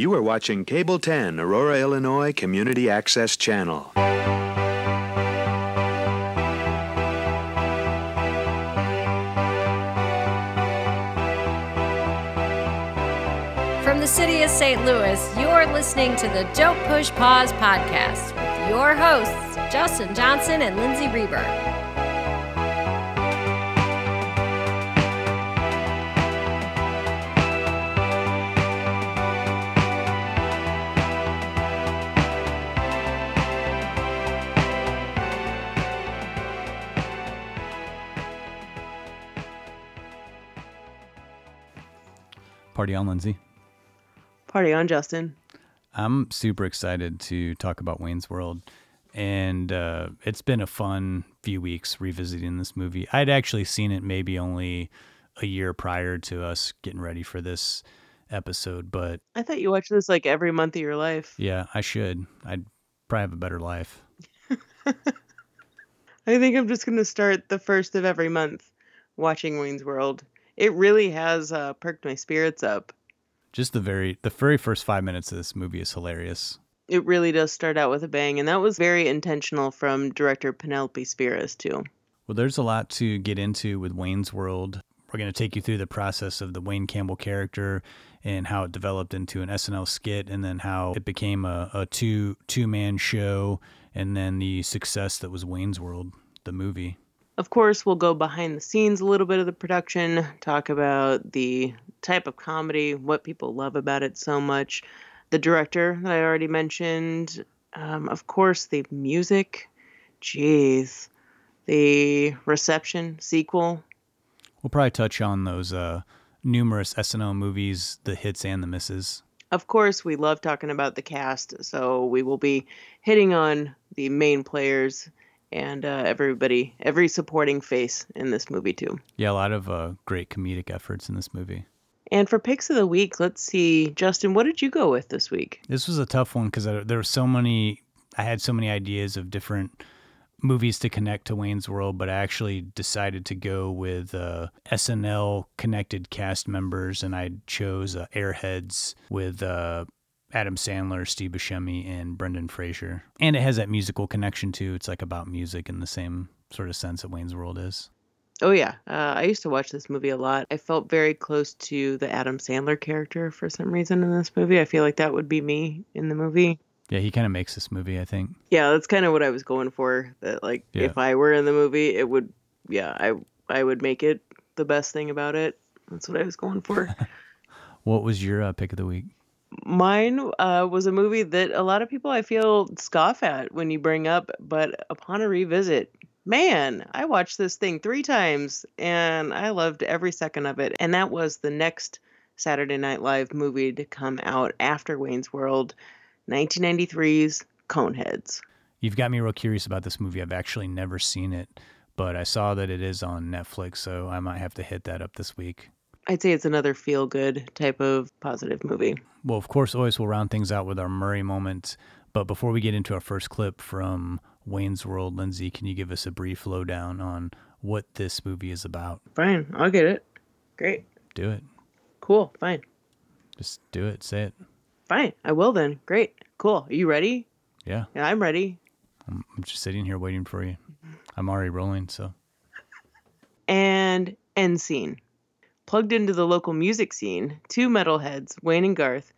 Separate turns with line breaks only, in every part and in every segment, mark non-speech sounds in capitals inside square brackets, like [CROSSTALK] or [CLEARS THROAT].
You are watching Cable 10, Aurora, Illinois Community Access Channel.
From the city of St. Louis, you're listening to the Don't Push Pause podcast with your hosts, Justin Johnson and Lindsay Reber.
Party on, Lindsay.
Party on, Justin.
I'm super excited to talk about Wayne's World. And uh, it's been a fun few weeks revisiting this movie. I'd actually seen it maybe only a year prior to us getting ready for this episode, but
I thought you watched this like every month of your life.
yeah, I should. I'd probably have a better life. [LAUGHS]
I think I'm just going to start the first of every month watching Wayne's World. It really has uh, perked my spirits up.
Just the very the very first five minutes of this movie is hilarious.
It really does start out with a bang, and that was very intentional from director Penelope Spheeris, too.
Well, there's a lot to get into with Wayne's World. We're going to take you through the process of the Wayne Campbell character and how it developed into an SNL skit, and then how it became a, a two two man show, and then the success that was Wayne's World, the movie.
Of course, we'll go behind the scenes a little bit of the production, talk about the type of comedy, what people love about it so much, the director that I already mentioned, um, of course, the music, jeez, the reception, sequel.
We'll probably touch on those uh, numerous SNL movies, the hits and the misses.
Of course, we love talking about the cast, so we will be hitting on the main players and uh, everybody, every supporting face in this movie, too.
Yeah, a lot of uh, great comedic efforts in this movie.
And for picks of the week, let's see, Justin, what did you go with this week?
This was a tough one because there were so many. I had so many ideas of different movies to connect to Wayne's World, but I actually decided to go with uh, SNL connected cast members, and I chose uh, Airheads with uh, Adam Sandler, Steve Buscemi, and Brendan Fraser. And it has that musical connection too. It's like about music in the same sort of sense that Wayne's World is.
Oh yeah, uh, I used to watch this movie a lot. I felt very close to the Adam Sandler character for some reason in this movie. I feel like that would be me in the movie.
Yeah, he kind of makes this movie, I think.
Yeah, that's kind of what I was going for. That like
Yeah.
if I were in the movie, it would yeah, I I would make it the best thing about it. That's what I was going for. [LAUGHS]
What was your uh, pick of the week?
Mine uh, was a movie that a lot of people I feel scoff at when you bring up, but upon a revisit, man, I watched this thing three times and I loved every second of it. And that was the next Saturday Night Live movie to come out after Wayne's World, 1993's Coneheads.
You've got me real curious about this movie. I've actually never seen it, but I saw that it is on Netflix, so I might have to hit that up this week.
I'd say it's another feel good type of positive movie.
Well, of course, always we'll round things out with our Murray moment. But before we get into our first clip from Wayne's World, Lindsay, can you give us a brief lowdown on what this movie is about?
Fine, I'll get it. Great.
Do it.
Cool. Fine.
Just do it. Say it.
Fine. I will then. Great. Cool. Are you ready?
Yeah.
Yeah, I'm ready.
I'm, I'm just sitting here waiting for you. I'm already rolling, so. [LAUGHS]
and end scene. Plugged into the local music scene, two metalheads, Wayne and Garth,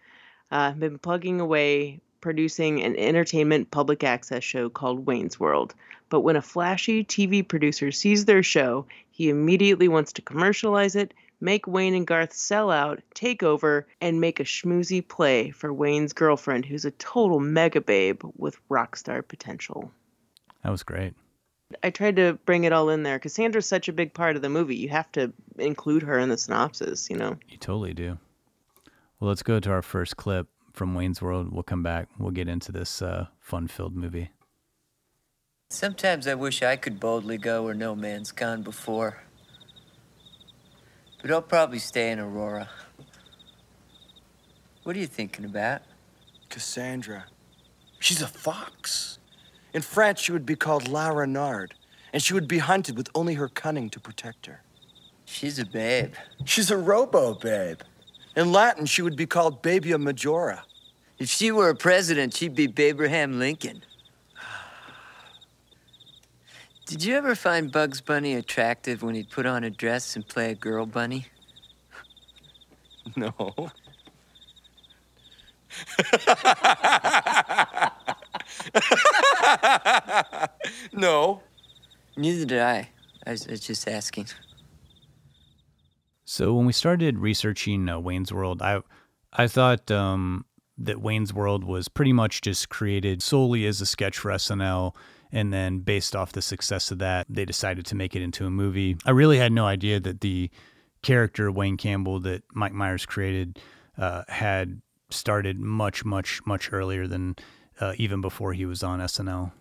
uh, have been plugging away producing an entertainment public access show called Wayne's World. But when a flashy TV producer sees their show, he immediately wants to commercialize it, make Wayne and Garth sell out, take over, and make a schmoozy play for Wayne's girlfriend, who's a total mega babe with rock star potential.
That was great.
I tried to bring it all in there. because Cassandra's such a big part of the movie. You have to include her in the synopsis, you know?
You totally do. Well, let's go to our first clip from Wayne's World. We'll come back. We'll get into this uh, fun filled movie.
Sometimes I wish I could boldly go where no man's gone before. But I'll probably stay in Aurora. What are you thinking about?
Cassandra. She's a fox. In France, she would be called La Renard, and she would be hunted with only her cunning to protect her.
She's a babe.
She's a robo babe. In Latin, she would be called Babia Majora.
If she were a president, she'd be Abraham Lincoln. Did you ever find Bugs Bunny attractive when he'd put on a dress and play a girl bunny?
No. [LAUGHS] [LAUGHS] no.
Neither did I. I was, I was just asking.
So when we started researching uh, Wayne's World, I I thought um, that Wayne's World was pretty much just created solely as a sketch for SNL, and then based off the success of that, they decided to make it into a movie. I really had no idea that the character Wayne Campbell that Mike Myers created uh, had started much, much, much earlier than uh, even before he was on SNL.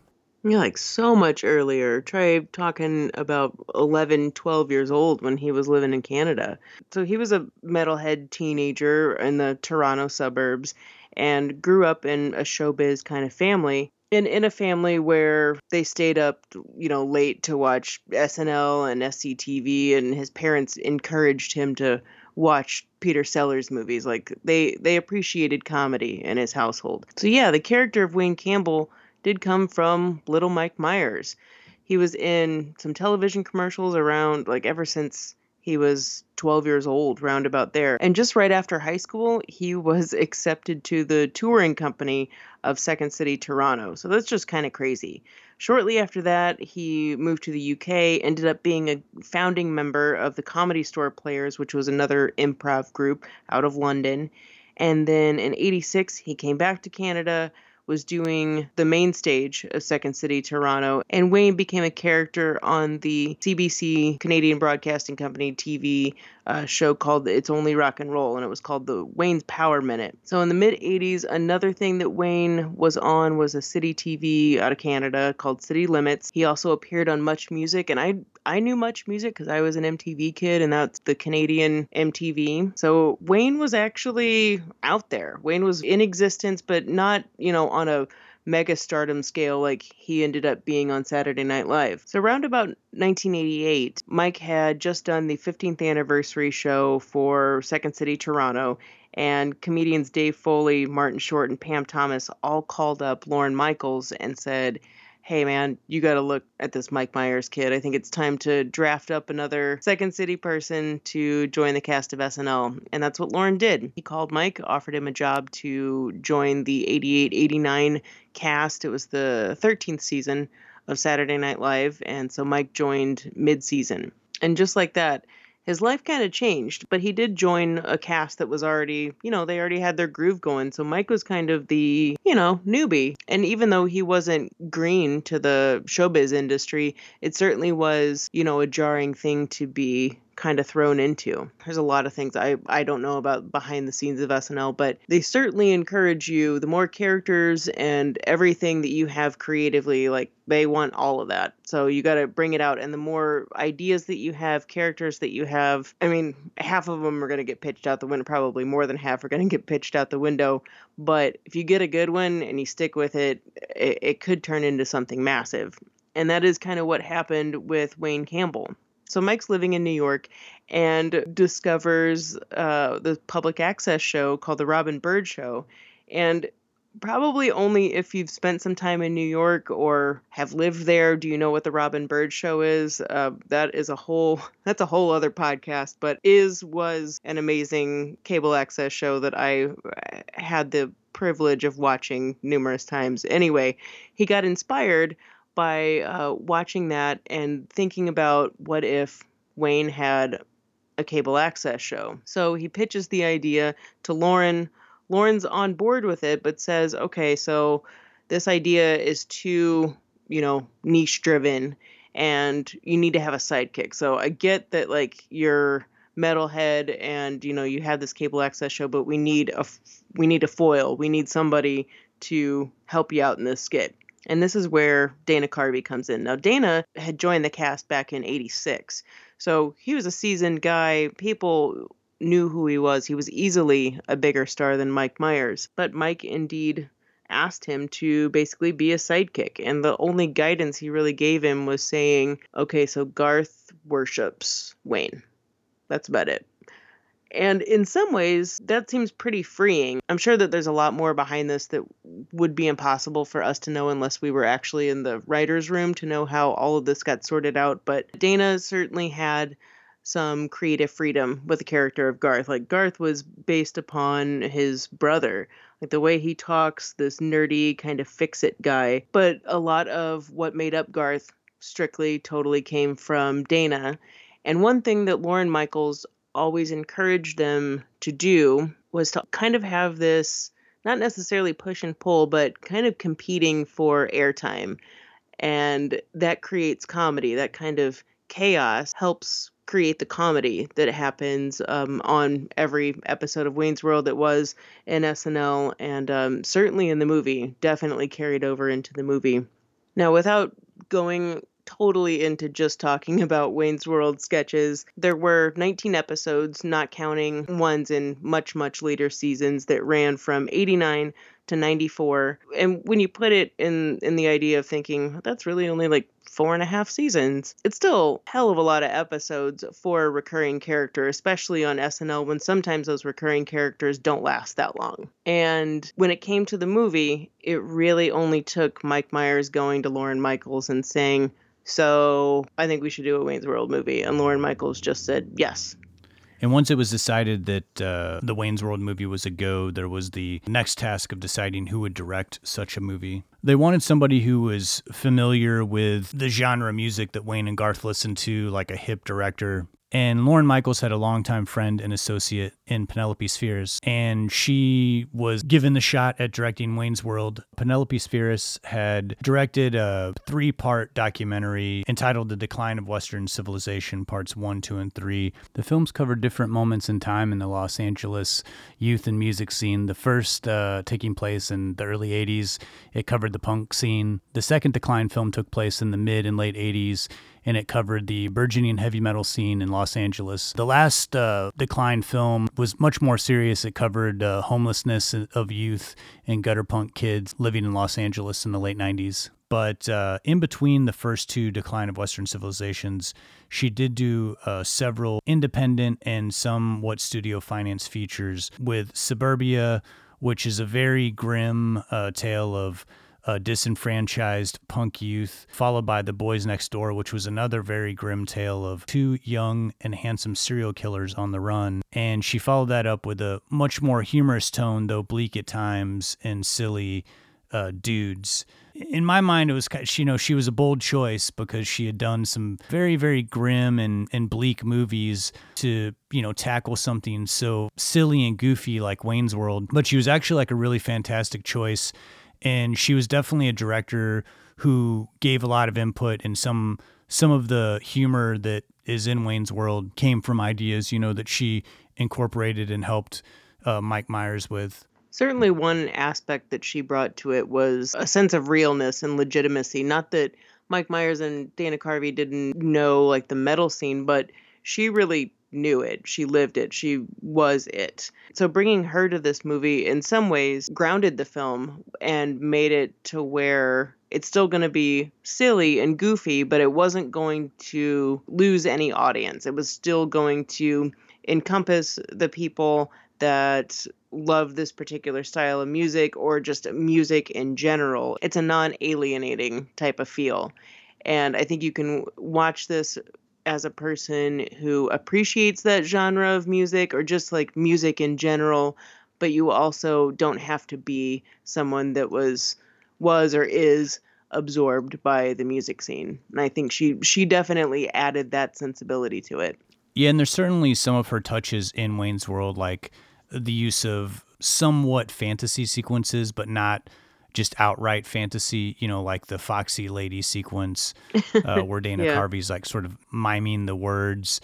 Yeah, like so much earlier. Try talking about 11, 12 years old when he was living in Canada. So he was a metalhead teenager in the Toronto suburbs and grew up in a showbiz kind of family. And in a family where they stayed up, you know, late to watch SNL and SCTV, and his parents encouraged him to watch Peter Sellers movies. Like they they appreciated comedy in his household. So yeah, the character of Wayne Campbell did come from Little Mike Myers. He was in some television commercials around like ever since he was 12 years old, roundabout there. And just right after high school, he [LAUGHS] was accepted to the touring company of Second City Toronto. So that's just kind of crazy. Shortly after that, he moved to the UK, ended up being a founding member of the Comedy Store Players, which was another improv group out of London. And then in 86, he came back to Canada was doing the main stage of Second City Toronto, and Wayne became a character on the CBC Canadian Broadcasting Company TV uh, show called It's Only Rock and Roll, and it was called the Wayne's Power Minute. So in the mid 80s, another thing that Wayne was on was a city TV out of Canada called City Limits. He also appeared on Much Music, and I I knew Much Music because I was an MTV kid, and that's the Canadian MTV. So Wayne was actually out there. Wayne was in existence, but not you know on a mega stardom scale like he ended up being on Saturday Night Live. So around about 1988, Mike had just done the 15th anniversary show for Second City Toronto and comedians Dave Foley, Martin Short, and Pam Thomas all called up Lorne Michaels and said, hey man, you got to look at this Mike Myers kid. I think it's time to draft up another Second City person to join the cast of SNL. And that's what Lorne did. He called Mike, offered him a job to join the 88 89 cast. It was the 13th season of Saturday Night Live. And so Mike joined mid season. And just like that, his life kind of changed, but he did join a cast that was already, you know, they already had their groove going. So Mike was kind of the, you know, newbie. And even though he wasn't green to the showbiz industry, it certainly was, you know, a jarring thing to be kind of thrown into. There's a lot of things I, I don't know about behind the scenes of SNL, but they certainly encourage you the more characters and everything that you have creatively, like they want all of that. So you got to bring it out. And the more ideas that you have, characters that you have, I mean, half of them are going to get pitched out the window, probably more than half are going to get pitched out the window. But if you get a good one and you stick with it, it, it could turn into something massive. And that is kind of what happened with Wayne Campbell. So Mike's living in New York and discovers uh, the public access show called The Robin Byrd Show. And probably only if you've spent some time in New York or have lived there do you know what the Robin Byrd Show is. Uh, that is a whole [LAUGHS] that's a whole other podcast. But is was an amazing cable access show that I uh, had the privilege of watching numerous times. Anyway, he got inspired by uh, watching that and thinking about what if Wayne had a cable access show. So he pitches the idea to Lorne. Lorne's on board with it, but says, okay, so this idea is too, you know, niche driven and you need to have a sidekick. So I get that, like, you're metalhead and you know you have this cable access show but we need a we need a foil we need somebody to help you out in this skit and this is where Dana Carvey comes in. Now, Dana had joined the cast back in 86. So he was a seasoned guy. People knew who he was. He was easily a bigger star than Mike Myers. But Mike indeed asked him to basically be a sidekick. And the only guidance he really gave him was saying, okay, so Garth worships Wayne. That's about it. And in some ways, that seems pretty freeing. I'm sure that there's a lot more behind this that would be impossible for us to know unless we were actually in the writer's room to know how all of this got sorted out. But Dana certainly had some creative freedom with the character of Garth. Like, Garth was based upon his brother. Like, the way he talks, this nerdy kind of fix it guy. But a lot of what made up Garth strictly, totally came from Dana. And one thing that Lorne Michaels always encouraged them to do was to kind of have this not necessarily push and pull, but kind of competing for airtime. And that creates comedy. That kind of chaos helps create the comedy that happens um, on every episode of Wayne's World that was in SNL and um, certainly in the movie, definitely carried over into the movie. Now, without going totally into just talking [LAUGHS] about Wayne's World sketches. There were 19 episodes, not counting ones in much, much later seasons that ran from 89 to 94. And when you put it in in the idea of thinking that's really only like four and a half seasons, it's still hell of a lot of episodes for a recurring character, especially on SNL when sometimes those recurring characters don't last that long. And when it came to the movie, it really only took Mike Myers going to Lorne Michaels and saying, so I think we should do a Wayne's World movie. And Lorne Michaels just said yes.
And once it was decided that uh, the Wayne's World movie was a go, there was the next task of deciding who would direct such a movie. They wanted somebody who was familiar with the genre music that Wayne and Garth listened to, like a hip director. And Lorne Michaels had a longtime friend and associate in Penelope Spheeris, and she was given the shot at directing Wayne's World. Penelope Spheeris had directed a three part documentary entitled The Decline of Western Civilization, Parts 1, 2, and 3. The films covered different moments in time in the Los Angeles youth and music scene. The first uh, taking place in the early 80s, it covered the punk scene. The second Decline film took place in the mid and late 80s and it covered the burgeoning heavy metal scene in Los Angeles. The last uh, Decline film was much more serious. It covered uh, homelessness of youth and gutter punk kids living in Los Angeles in the late 90s. But uh, in between the first two Decline of Western Civilizations, she did do uh, several independent and somewhat studio finance features with Suburbia, which is a very grim uh, tale of uh, disenfranchised punk youth, followed by The Boys Next Door, which was another very grim tale of two young and handsome serial killers on the run. And she followed that up with a much more humorous tone, though bleak at times and silly uh, dudes. In my mind, it was you know she was a bold choice because she had done some very very grim and, and bleak movies to you know tackle something so silly and goofy like Wayne's World. But she was actually like a really fantastic choice and she was definitely a director who gave a lot of input and some some of the humor that is in Wayne's World came from ideas you know that she incorporated and helped uh, Mike Myers with.
Certainly, one aspect that she brought to it was a sense of realness and legitimacy. Not that Mike Myers and Dana Carvey didn't know like the metal scene, but she really knew it. She lived it. She was it. So bringing her to this movie in some ways grounded the film and made it to where it's still going to be silly and goofy, but it wasn't going to lose any audience. It was still going to encompass the people that love this particular style of music or just music in general. It's a non alienating type of feel. And I think you can watch this as a person who appreciates that genre of music or just like music in general, but you also don't have to be someone that was was or is absorbed by the music scene. And I think she she definitely added that sensibility to it.
Yeah, and there's certainly some of her touches in Wayne's World like the use of somewhat fantasy sequences but not just outright fantasy, you know, like the Foxy Lady sequence [LAUGHS] uh, where Dana yeah. Carvey's like sort of miming the words.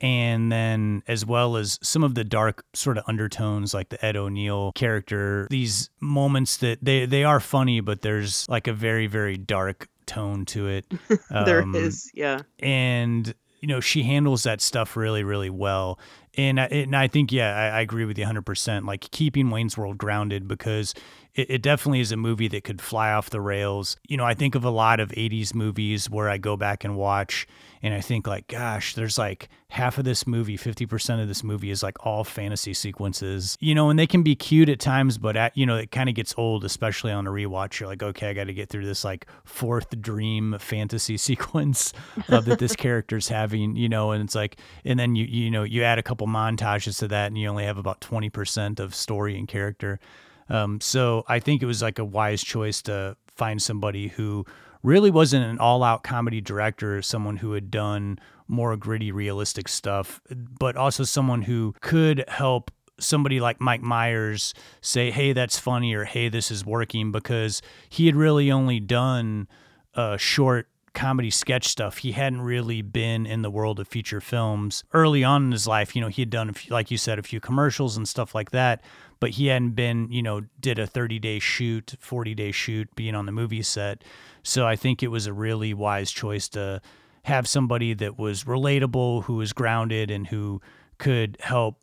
And then, as well as some of the dark sort of undertones, like the Ed O'Neill character, these moments that they, they are funny, but there's like a very, very dark tone to it. [LAUGHS]
Um, there is, yeah.
And, you know, she handles that stuff really, really well. And I, and I think, yeah, I, I agree with you 100%. Like keeping Wayne's World grounded because it, it definitely is a movie that could fly off the rails. You know, I think of a lot of 80s movies where I go back and watch and I think like, gosh, there's like half of this movie, 50% of this movie is like all fantasy sequences, you know, and they can be cute at times, but at, you know, it kind of gets old, especially on a rewatch. You're like, okay, I got to get through this like fourth dream fantasy [LAUGHS] sequence of that this character's having, you know, and it's like, and then you, you know, you add a couple montages to that and you only have about 20% of story and character. Um, so I think it was like a wise choice to find somebody who really wasn't an all out comedy director, someone who had done more gritty, realistic stuff, but also someone who could help somebody like Mike Myers say, hey, that's funny, or hey, this is working, because he had really only done uh, short comedy sketch stuff. He hadn't really been in the world of feature films early on in his life. You know, he had done, few, like you said, a few commercials and stuff like that, but he hadn't been, you know, did a 30 day shoot, 40 day shoot, being on the movie set. So I think it was a really wise choice to have somebody that was relatable, who was grounded, and who could help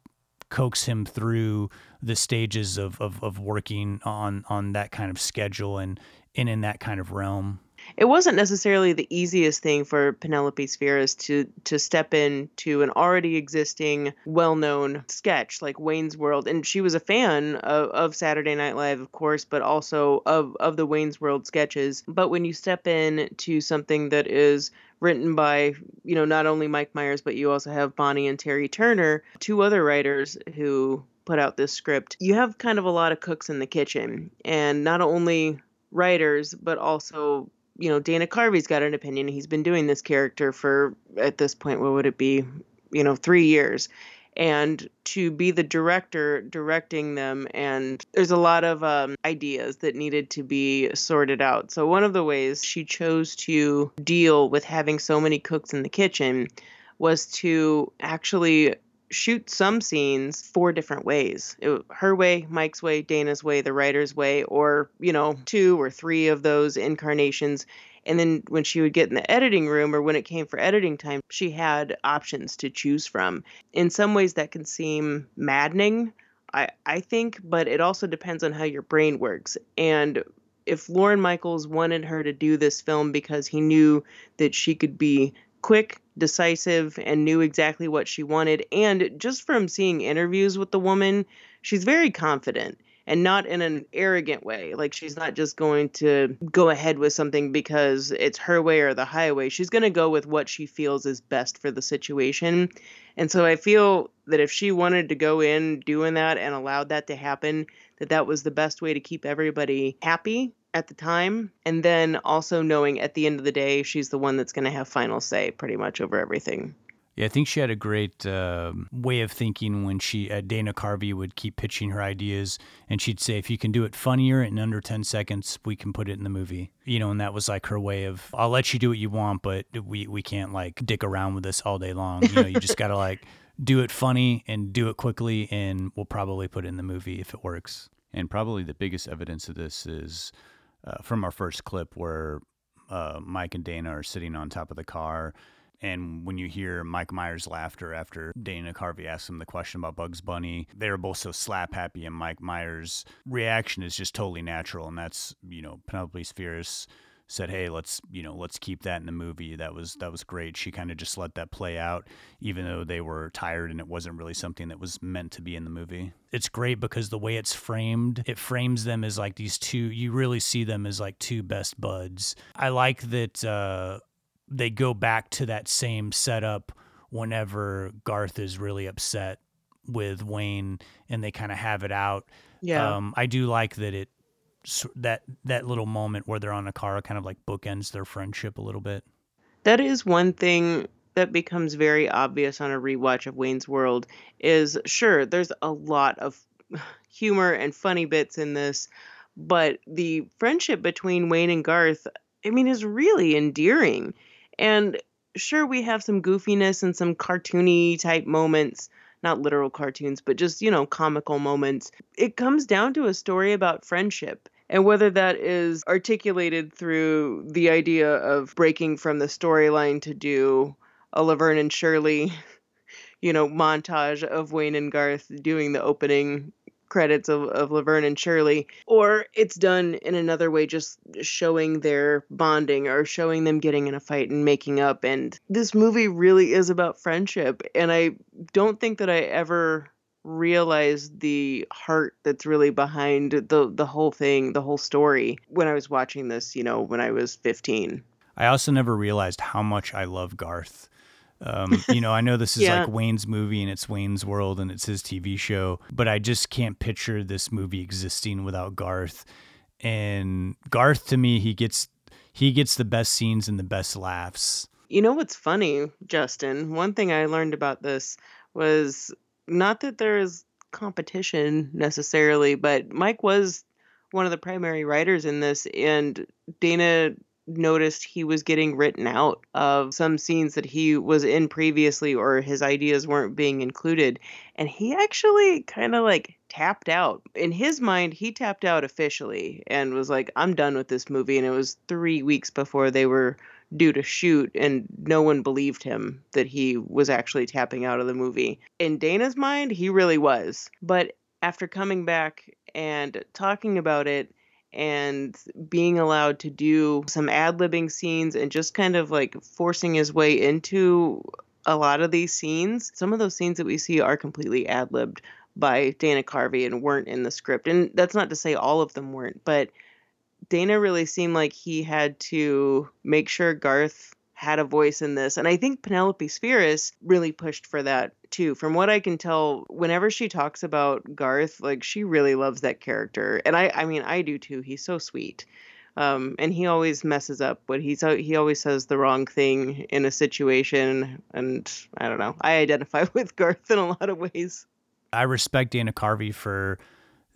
coax him through the stages of, of, of working on on that kind of schedule and, and in that kind of realm
it wasn't necessarily the easiest thing for Penelope Spheeris to to step into an already existing well-known sketch like Wayne's World and she was a fan of, of Saturday Night Live of course but also of of the Wayne's World sketches. But when you step in to something that is written by you know not only Mike Myers but you also have Bonnie and Terry Turner two other writers who put out this script you have kind of a lot of cooks in the kitchen. And not only writers but also you know, Dana Carvey's got an opinion. He's been doing this character for at this point, what would it be? You know, three years. And to be the director directing them, and there's a lot of um, ideas that needed to be sorted out. So, one of the ways she chose to deal with having so many cooks in the kitchen was to actually shoot some scenes four different ways. It, her way mike's way dana's way the writer's way or you know two or three of those incarnations. And then when she would get in the editing room or when it came for editing time she had options to choose from. In some ways that can seem maddening i i think but it also depends on how your brain works. And if Lorne Michaels wanted her to do this film because he knew that she could be quick, decisive, and knew exactly what she wanted. And just from seeing interviews with the woman, she's very confident and not in an arrogant way. Like she's not just going to go ahead with something because it's her way or the highway. She's going to go with what she feels is best for the situation. And so I feel that if she wanted to go in doing that and allowed that to happen, that that was the best way to keep everybody happy at the time and then also knowing at the end of the day she's the one that's going to have final say pretty much over everything
yeah, I think she had a great uh, way of thinking when she, uh, Dana Carvey, would keep pitching her ideas, and she'd say, "If you can do it funnier in under ten seconds, we can put it in the movie." You know, and that was like her way of, "I'll let you do what you want, but we we can't like dick around with this all day long." You know, you just gotta [LAUGHS] like do it funny and do it quickly, and we'll probably put it in the movie if it works. And probably the biggest evidence of this is uh, from our first clip where uh, Mike and Dana are sitting on top of the car. And when you hear Mike Myers' laughter after Dana Carvey asks him the question about Bugs Bunny, they are both so slap happy, and Mike Myers' reaction is just totally natural. And that's, you know, Penelope Spheeris said, "Hey, let's you know let's keep that in the movie." That was that was great. She kind of just let that play out, even though they were tired and it wasn't really something that was meant to be in the movie. It's great because the way it's framed, it frames them as like these two. You really see them as like two best buds. I like that uh, they go back to that same setup whenever Garth is really upset with Wayne, and they kind of have it out.
Yeah,
um, I do like that it that that little moment where they're on a car kind of like bookends their friendship a little bit.
That is one thing that becomes very obvious on a rewatch of Wayne's World is sure there's a lot of [SIGHS] humor and funny bits in this, but the friendship between Wayne and Garth, I mean, is really endearing. And sure we have some goofiness and some cartoony type moments, not literal cartoons, but just, you know, comical moments. It comes down to a story about friendship. And whether that is articulated through the idea of breaking from the storyline to do a Laverne and Shirley [LAUGHS] you know, montage of Wayne and Garth doing the opening credits of, of Laverne and Shirley, or it's done in another way, just showing their bonding or showing them getting in a fight and making up. And this movie really is about friendship. And I don't think that I ever realized the heart that's really behind the the whole thing, the whole story when I was watching this, you know, when I was 15.
I also never realized how much I love Garth. Um, you know, I know this is
Yeah.
like Wayne's movie and it's Wayne's World and it's his TV show, but I just can't picture this movie existing without Garth. And Garth, to me, he gets he gets the best scenes and the best laughs.
You know what's funny, Justin? One thing I learned about this was not that there is competition necessarily, but Mike was one of the primary writers in this, and Dana noticed he was getting written out of some scenes that he was in previously or his ideas weren't being included. And he actually kind of like tapped out. In his mind, he tapped out officially and was like, I'm done with this movie. And it was three weeks before they were due to shoot, and no one believed him that he was actually tapping out of the movie. In Dana's mind, he really was. But after coming back and talking about it, and being allowed to do some ad libbing scenes and just kind of like forcing his way into a lot of these scenes. Some of those scenes that we see are completely ad libbed by Dana Carvey and weren't in the script. And that's not to say all of them weren't, but Dana really seemed like he had to make sure Garth had a voice in this. And I think Penelope Spheeris really pushed for that too. From what I can tell, whenever she talks about Garth, like she really loves that character. And I I mean I do too. He's so sweet. Um, and he always messes up but he's he always says the wrong thing in a situation and I don't know. I identify [LAUGHS] with Garth in a lot of ways.
I respect Dana Carvey for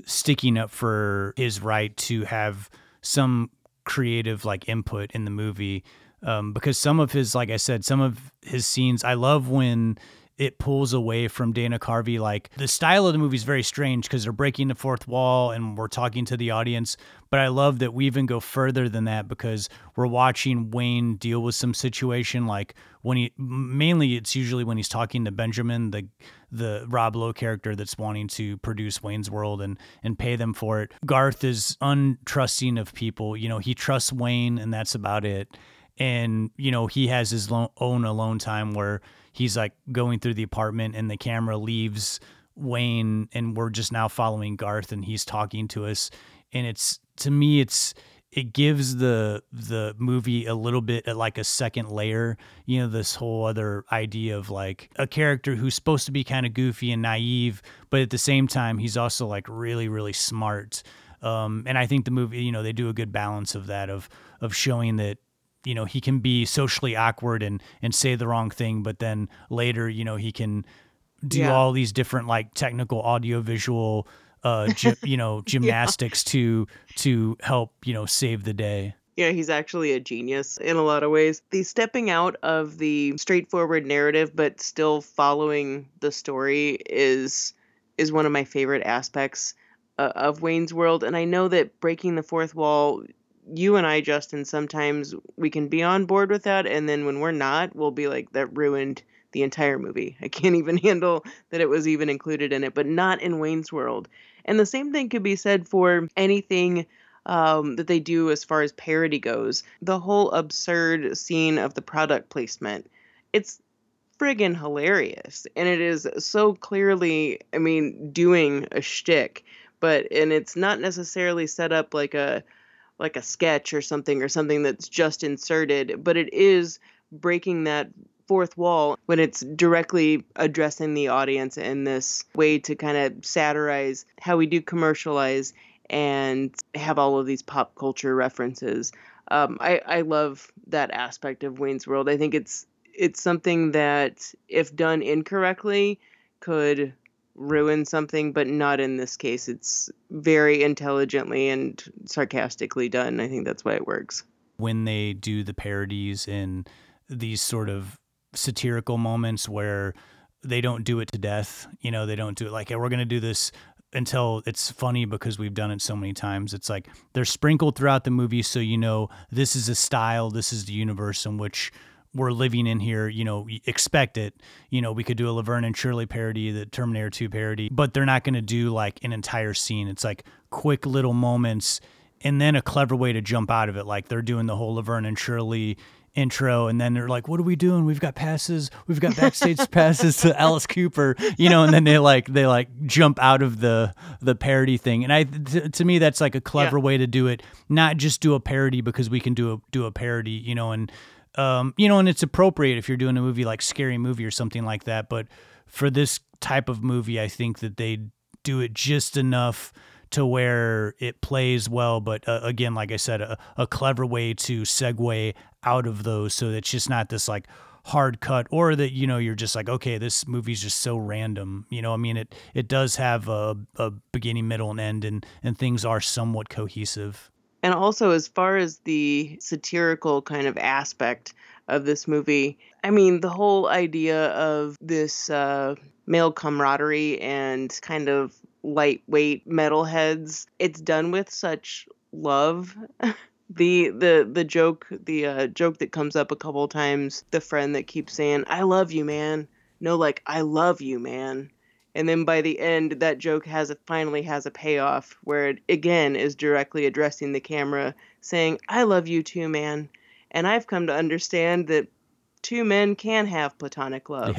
sticking up for his right to have some creative like input in the movie um, because some of his like i said some of his scenes i love when it pulls away from dana carvey like the style of the movie is very strange because they're breaking the fourth wall and we're talking to the audience but i love that we even go further than that because we're watching wayne deal with some situation like when he mainly it's usually when he's talking to benjamin the the Rob Lowe character that's wanting to produce Wayne's World and and pay them for it. Garth is untrusting of people. You know, he trusts Wayne and that's about it. And you know, he has his lo- own alone time where he's like going through the apartment and the camera leaves Wayne and we're just now following Garth and he's talking to us. And it's to me it's it gives the the movie a little bit uh, like a second layer you know this whole other idea of like a character who's supposed to be kind of goofy and naive but at the same time he's also like really really smart. Um, and i think the movie you know they do a good balance of that of of showing that you know he can be socially awkward and and say the wrong thing but then later you know he can do
Yeah.
all these different like technical audio visual uh [LAUGHS] gy- you know gymnastics to to help you know save the day
Yeah, he's actually a genius in a lot of ways. The stepping out of the straightforward narrative but still following the story is is one of my favorite aspects uh, of Wayne's World and I know that breaking the fourth wall you and I Justin sometimes we can be on board with that and then when we're not we'll be like that ruined the entire movie. [LAUGHS] I can't even handle that it was even included in it, but not in Wayne's World. And the same thing could be said for anything um, that they do as far as parody goes. The whole absurd scene of the product placement. It's friggin' hilarious. And it is so clearly, I mean, doing a shtick, but and it's not necessarily set up like a like a sketch or something or something that's just inserted, but it is breaking that fourth wall when it's directly addressing the audience in this way to kind of satirize how we do commercialize and have all of these pop culture references. Um, I, I love that aspect of Wayne's World. I think it's it's something that, if done incorrectly, could ruin something, but not in this case. It's very intelligently and sarcastically done. I think that's why it works.
when they do the parodies and these sort of satirical moments where they don't do it to death you know they don't do it like hey, we're going to do this until it's funny because we've done it so many times it's like they're sprinkled throughout the movie so you know this is a style this is the universe in which we're living in here, you know, expect it. You know, we could do a Laverne and Shirley parody, the Terminator 2 parody, but they're not going to do like an entire scene. It's like quick little moments and then a clever way to jump out of it. Like they're doing the whole Laverne and Shirley intro and then they're like what are we doing we've got passes we've got backstage [LAUGHS] passes to alice cooper you know and then they like they like jump out of the the parody thing and i t- to me that's like a clever
Yeah.
way to do it not just do a parody because we can do a do a parody you know and um you know and it's appropriate if you're doing a movie like scary movie or something like that but for this type of movie i think that they do it just enough to where it plays well, but uh, again, like I said, a, a clever way to segue out of those so it's just not this like hard cut or that you know you're just like okay this movie's just so random. You know i mean it it does have a, a beginning middle and end and and things are somewhat cohesive
And also, as far as the satirical kind of aspect of this movie, I mean, the whole idea of this uh, male camaraderie and kind of lightweight metalheads, it's done with such love. [LAUGHS] the the the joke the uh, joke that comes up a couple times the friend that keeps saying i love you man no like i love you man and then by the end that joke has a finally has a payoff where it again is directly addressing the camera saying i love you too man. And i've come to understand that two men can have platonic love.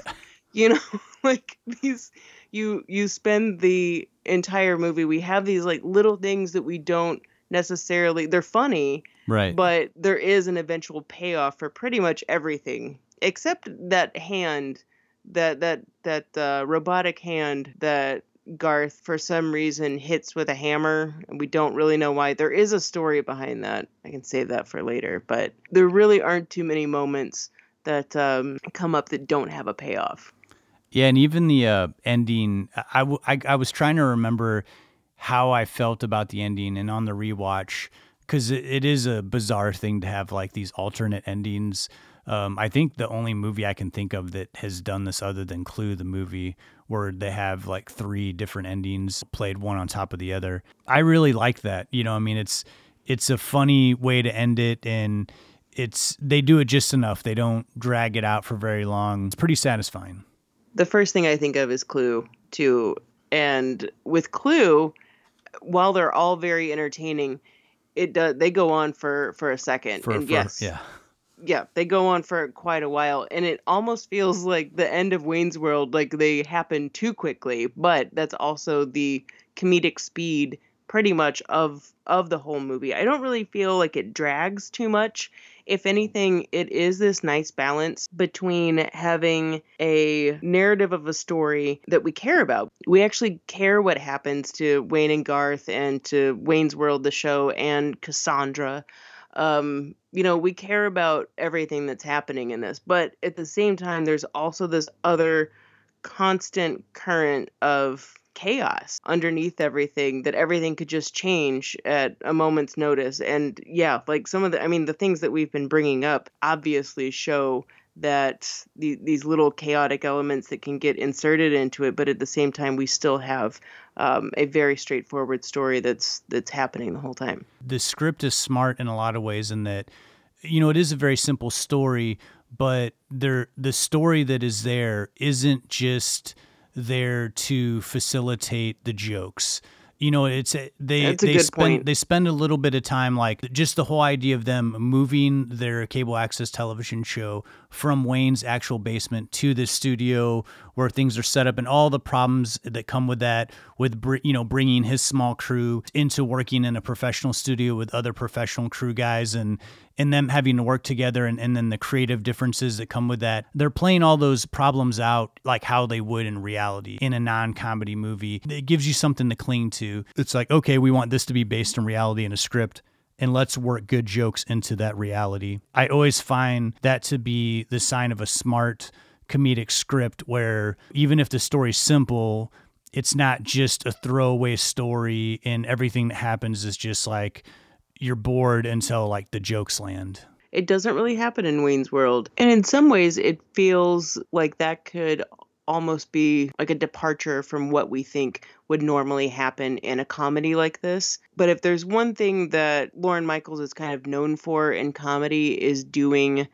You know [LAUGHS] like these you you spend the entire movie we have these like little things that we don't necessarily they're funny
right.
but there is an eventual payoff for pretty much everything except that hand that that that uh, robotic hand that Garth for some reason hits with a hammer we don't really know why. There is a story behind that. I can save that for later but there really aren't too many moments that um, come up that don't have a payoff.
Yeah, and even the uh, ending, I, w- I, I was trying to remember how I felt about the ending, and on the rewatch, because it, it is a bizarre thing to have like these alternate endings. Um, I think the only movie I can think of that has done this other than Clue, the movie, where they have like three different endings played one on top of the other. I really like that. You know, I mean, it's it's a funny way to end it, and it's they do it just enough. They don't drag it out for very long. It's pretty satisfying.
the first thing I think of is Clue too. And with Clue, while they're all very entertaining, it does they go on for for a second.
For,
and
for-
yes,
yeah.
Yeah, they go on for quite a while, and it almost feels like the end of Wayne's World, like they happen too quickly. But that's also the comedic speed, pretty much of of the whole movie. I don't really feel like it drags too much. If anything, it is this nice balance between having a narrative of a story that we care about. We actually care what happens to Wayne and Garth and to Wayne's World, the show, and Cassandra um you know we care about everything that's happening in this but at the same time there's also this other constant current of chaos underneath everything that everything could just change at a moment's notice. And yeah like some of the i mean the things that we've been bringing up obviously show that the, these little chaotic elements that can get inserted into it but at the same time we still have um, a very straightforward story that's that's happening the whole time.
The script is smart in a lot of ways in that you know it is a very simple story but there the story that is there isn't just there to facilitate the jokes you know it's a- they
a
they spend
point.
they spend a little bit of time like just the whole idea of them moving their cable access television show from Wayne's actual basement to this studio where things are set up and all the problems that come with that with br- you know bringing his small crew into working in a professional studio with other professional crew guys and and them having to work together and, and then the creative differences that come with that they're playing all those problems out like how they would in reality in a non-comedy movie it gives you something to cling to it's like okay we want this to be based in reality in a script and let's work good jokes into that reality. I always find that to be the sign of a smart comedic script where even if the story's simple, it's not just a throwaway story and everything that happens is just like you're bored until like the jokes land.
it doesn't really happen in Wayne's World. And in some ways, it feels like that could almost be like a departure from what we think would normally happen in a comedy like this. But if there's one thing that Lorne Michaels is kind of known for in comedy is doing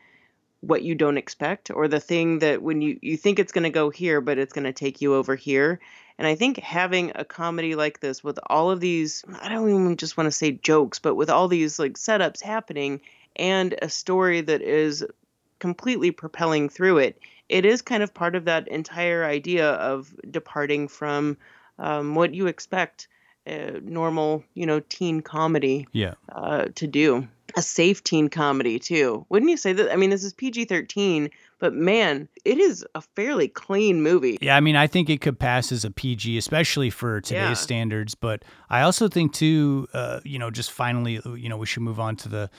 what you don't expect or the thing that when you you think it's going to go here but it's going to take you over here and i think having a comedy like this with all of these i don't even just want to say jokes but with all these like setups happening and a story that is completely propelling through it it is kind of part of that entire idea of departing from um, what you expect a normal you know teen comedy
Yeah.
uh, to do a safe teen comedy too wouldn't you say that i mean this is pg-13 but man it is a fairly clean movie
Yeah, I mean, I think it could pass as a PG, especially for today's
Yeah.
standards. But I also think too, uh, you know, just finally, you know, we should move on to the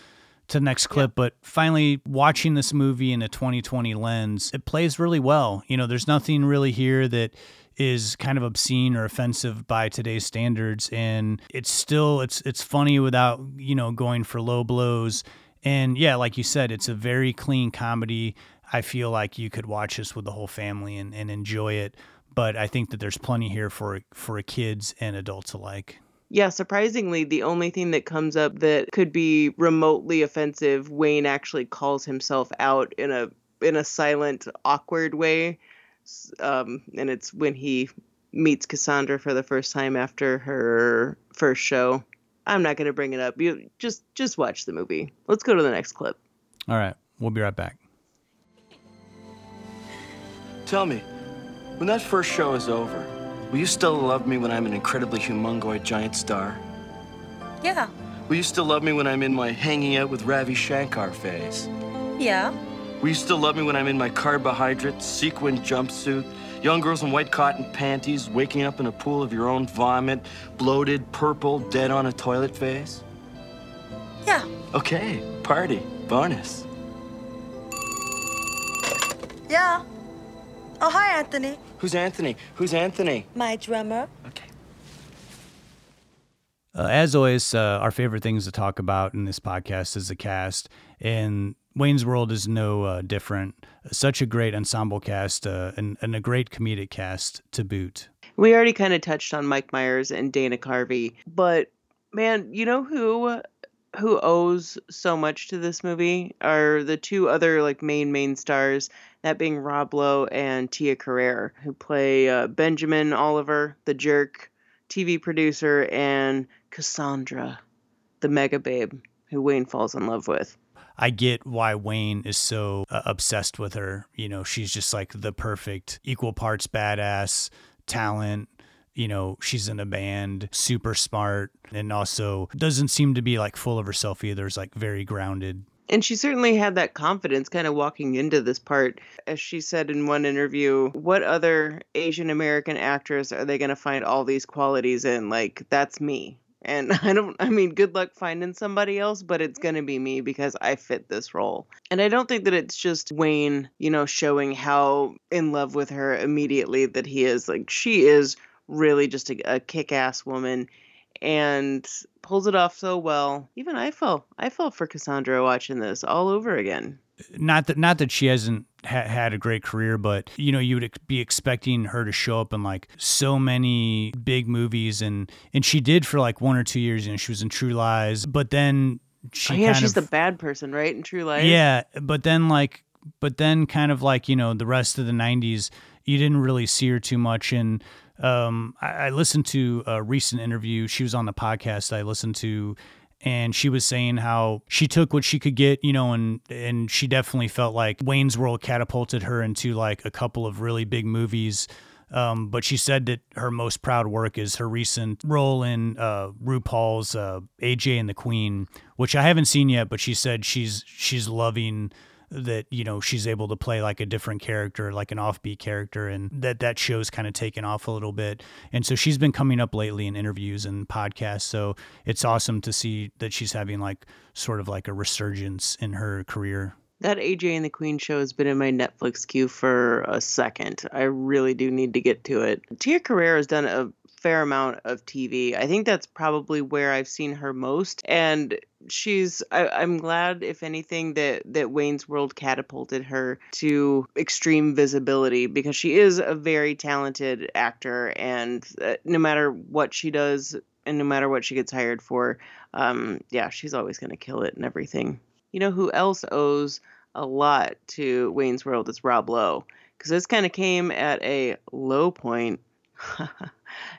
to the next clip. But finally, watching this movie in a 2020 lens, it plays really well. You know, there's nothing really here that is kind of obscene or offensive by today's standards, and it's still it's it's funny without you know going for low blows. And yeah, like you said, it's a very clean comedy. I feel like you could watch this with the whole family and, and enjoy it. But I think that there's plenty here for for kids and adults alike.
yeah surprisingly the only thing that comes up that could be remotely offensive wayne actually calls himself out in a in a silent awkward way um, and it's when he meets cassandra for the first time after her first show i'm not going to bring it up you just just watch the movie let's go to the next clip
All right, we'll be right back.
Tell me, when that first show is over, will you still love me when I'm an incredibly humongoid giant star?
Yeah,
Will you still love me when I'm in my hanging out with Ravi Shankar phase?
yeah,
Will you still love me when I'm in my carbohydrate sequin jumpsuit, young girls in white cotton panties, waking up in a pool of your own vomit, bloated, purple, dead on a toilet phase?
yeah.
Okay, party, bonus.
Yeah. Oh, hi, Anthony.
Who's Anthony? Who's Anthony?
My drummer.
Okay.
Uh, as always, uh, our favorite things to talk about in this podcast is the cast, and Wayne's World is no uh, different. Such a great ensemble cast uh, and, and a great comedic cast to boot.
we already kind of touched on mike myers and dana carvey but man you know who who owes so much to this movie are the two other like main main stars that being rob lowe and tia carrere who play uh, benjamin oliver the jerk tv producer and cassandra the mega babe who wayne falls in love with
I get why Wayne is so uh, obsessed with her. You know, she's just like the perfect equal parts badass talent. You know, she's in a band, super smart, and also doesn't seem to be like full of herself either. Is like very grounded.
And she certainly had that confidence kind of walking into this part. As she said in one interview, what other Asian American actress are they going to find all these qualities in? Like, that's me. And [LAUGHS] I don't, I mean, good luck finding somebody else, but it's going to be me because I fit this role. And I don't think that it's just Wayne, you know, showing how in love with her immediately that he is. Like, she is really just a, a kick ass woman and pulls it off so well. Even I fell, I fell for Cassandra watching this all over again.
Not that not that she hasn't ha- had a great career, but you know, you would ex- be expecting her to show up in like so many big movies, and and she did for like one or two years. You know, she was in True Lies, but then she
oh, yeah, she's
of
the bad person, right? In True Lies.
Yeah, but then like, but then kind of like you know the rest of the '90s, you didn't really see her too much. And um, I, I listened to a recent interview. She was on the podcast I listened to, and she was saying how she took what she could get, you know, and and she definitely felt like Wayne's World catapulted her into like a couple of really big movies. Um, but she said that her most proud work is her recent role in uh, RuPaul's uh, AJ and the Queen, which I haven't seen yet. But she said she's she's loving that you know she's able to play like a different character like an offbeat character and that that show's kind of taken off a little bit and so she's been coming up lately in interviews and podcasts so it's awesome to see that she's having like sort of like a resurgence in her career
That AJ and the Queen show has been in my Netflix queue for a second. I really do need to get to it. Tia Carrere has done a fair amount of TV. I think that's probably where I've seen her most. And she's I, I'm glad, if anything, that that Wayne's World catapulted her to extreme visibility because she is a very talented actor, and uh, no matter what she does and no matter what she gets hired for, um, yeah, she's always going to kill it and everything. You know who else owes a lot to Wayne's World is Rob Lowe because this kind of came at a low point [LAUGHS]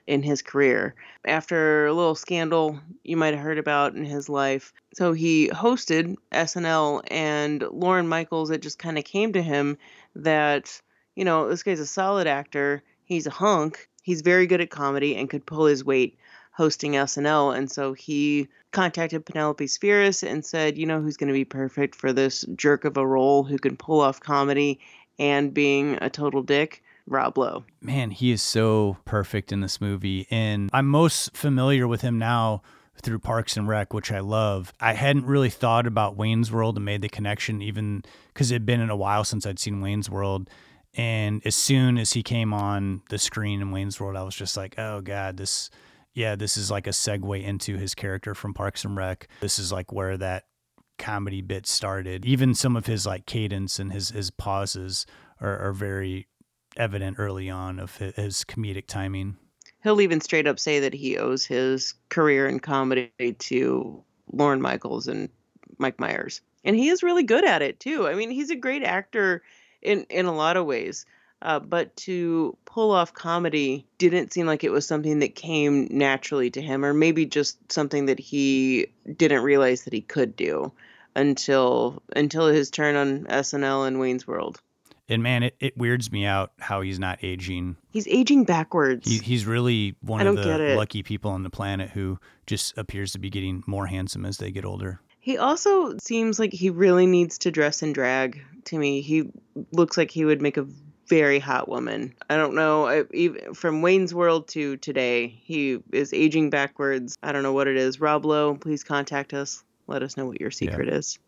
in his career after a little scandal you might have heard about in his life. So he hosted SNL and Lorne Michaels, it just kind of came to him that, you know, this guy's a solid actor, he's a hunk, he's very good at comedy, and could pull his weight hosting SNL. And so he contacted Penelope Spheeris and said, you know, who's going to be perfect for this jerk of a role who can pull off comedy and being a total dick? Rob Lowe.
Man, he is so perfect in this movie. And I'm most familiar with him now through Parks and Rec, which I love. I hadn't really thought about Wayne's World and made the connection, even because it had been in a while since I'd seen Wayne's World. And as soon as he came on the screen in Wayne's World, I was just like, oh God, this, yeah, this is like a segue into his character from Parks and Rec. This is like where that comedy bit started. Even some of his like cadence and his, his pauses are, are very evident early on of his comedic timing.
He'll even straight up say that he owes his career in comedy to Lorne Michaels and Mike Myers. And he is really good at it too. I mean, he's a great actor in in a lot of ways. Uh, but to pull off comedy didn't seem like it was something that came naturally to him, or maybe just something that he didn't realize that he could do until until his turn on SNL and Wayne's World.
And man, it, it weirds me out how he's not aging.
He's aging backwards.
He, he's really one of the lucky people on the planet who just appears to be getting more handsome as they get older.
He also seems like he really needs to dress in drag to me. He looks like he would make a very hot woman. I don't know. I, even from Wayne's World to today, he is aging backwards. I don't know what it is. Rob Lowe, please contact us. Let us know what your secret yeah. is.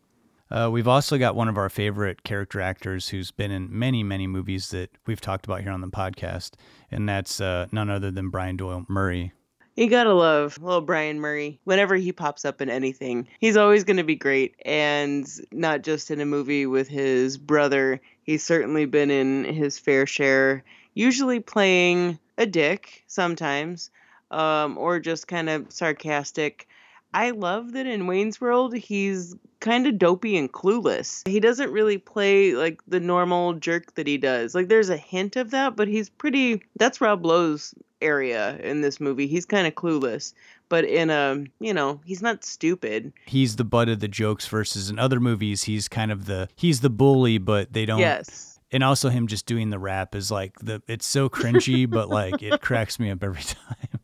Uh, we've also got one of our favorite character actors who's been in many, many movies that we've talked about here on the podcast, and that's uh, none other than Brian Doyle Murray.
You gotta love little Brian Murray. Whenever he pops up in anything, he's always gonna be great. And not just in a movie with his brother, he's certainly been in his fair share, usually playing a dick sometimes, um, or just kind of sarcastic. I love that in Wayne's World, he's kind of dopey and clueless. He doesn't really play like the normal jerk that he does. Like there's a hint of that, but he's pretty that's Rob Lowe's area in this movie. He's kind of clueless, but in a, you know, he's not stupid.
He's the butt of the jokes versus in other movies he's kind of the he's the bully, but they don't
Yes.
And also him just doing the rap is like the it's so cringy, but like it cracks me up every [LAUGHS] time.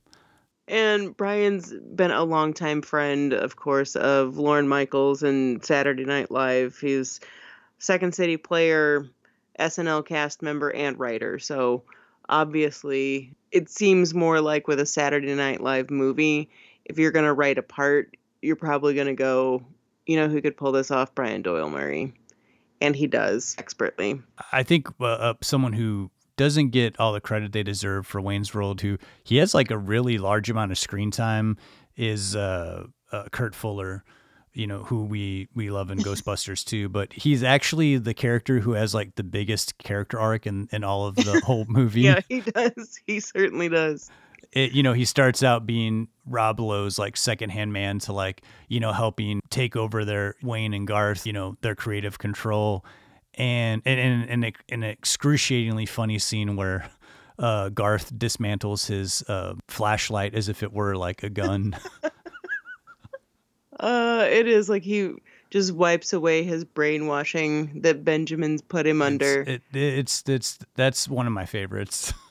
And Brian's been a longtime friend, of course, of Lorne Michaels and Saturday Night Live. He's Second City player, SNL cast member, and writer. So obviously, it seems more like with a Saturday Night Live movie, if you're going to write a part, you're probably going to go, you know, who could pull this off? Brian Doyle Murray. And he does expertly.
I think uh, uh someone who doesn't get all the credit they deserve for Wayne's World, who he has like a really large amount of screen time, is uh, uh, Kurt Fuller, you know, who we we love in [LAUGHS] Ghostbusters too. But he's actually the character who has like the biggest character arc in, in all of the [LAUGHS] whole movie.
yeah, he does. [LAUGHS] He certainly does.
It, you know, he starts out being Rob Lowe's like secondhand man to like, you know, helping take over their Wayne and Garth, you know, their creative control and and and an excruciatingly funny scene where uh, Garth dismantles his uh, flashlight as if it were like a gun. [LAUGHS]
uh, it is like he just wipes away his brainwashing that Benjamin's put him under.
It's, it, it's it's that's one of my favorites. [LAUGHS]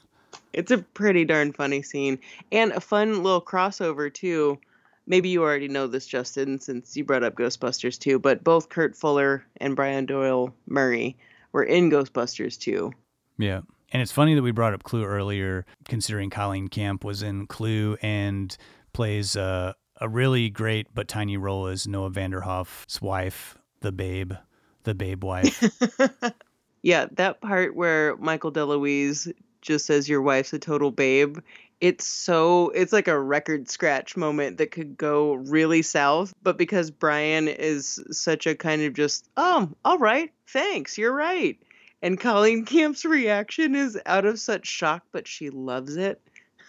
It's a pretty darn funny scene and a fun little crossover too maybe you already know this, Justin, since you brought up Ghostbusters 2, but both Kurt Fuller and Brian Doyle Murray were in Ghostbusters 2.
Yeah. And it's funny that we brought up Clue earlier, considering Colleen Camp was in Clue and plays uh, a really great but tiny role as Noah Vanderhoff's wife, the babe, the babe wife. [LAUGHS]
yeah, that part where Michael DeLuise just says your wife's a total babe it's so it's like a record scratch moment that could go really south but because brian is such a kind of just oh all right thanks you're right and colleen [LAUGHS] camp's reaction is out of such shock but she loves it.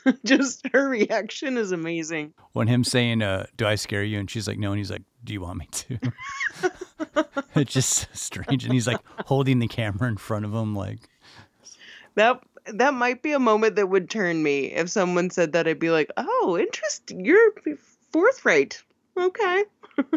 [LAUGHS] Just her reaction is amazing.
When him saying uh do i scare you? and she's like no and he's like do you want me to? [LAUGHS] It's just strange. And he's like holding the camera in front of him, like
that that might be a moment that would turn me if someone said that. I'd be like, "Oh, interesting. You're forthright. Okay." [LAUGHS]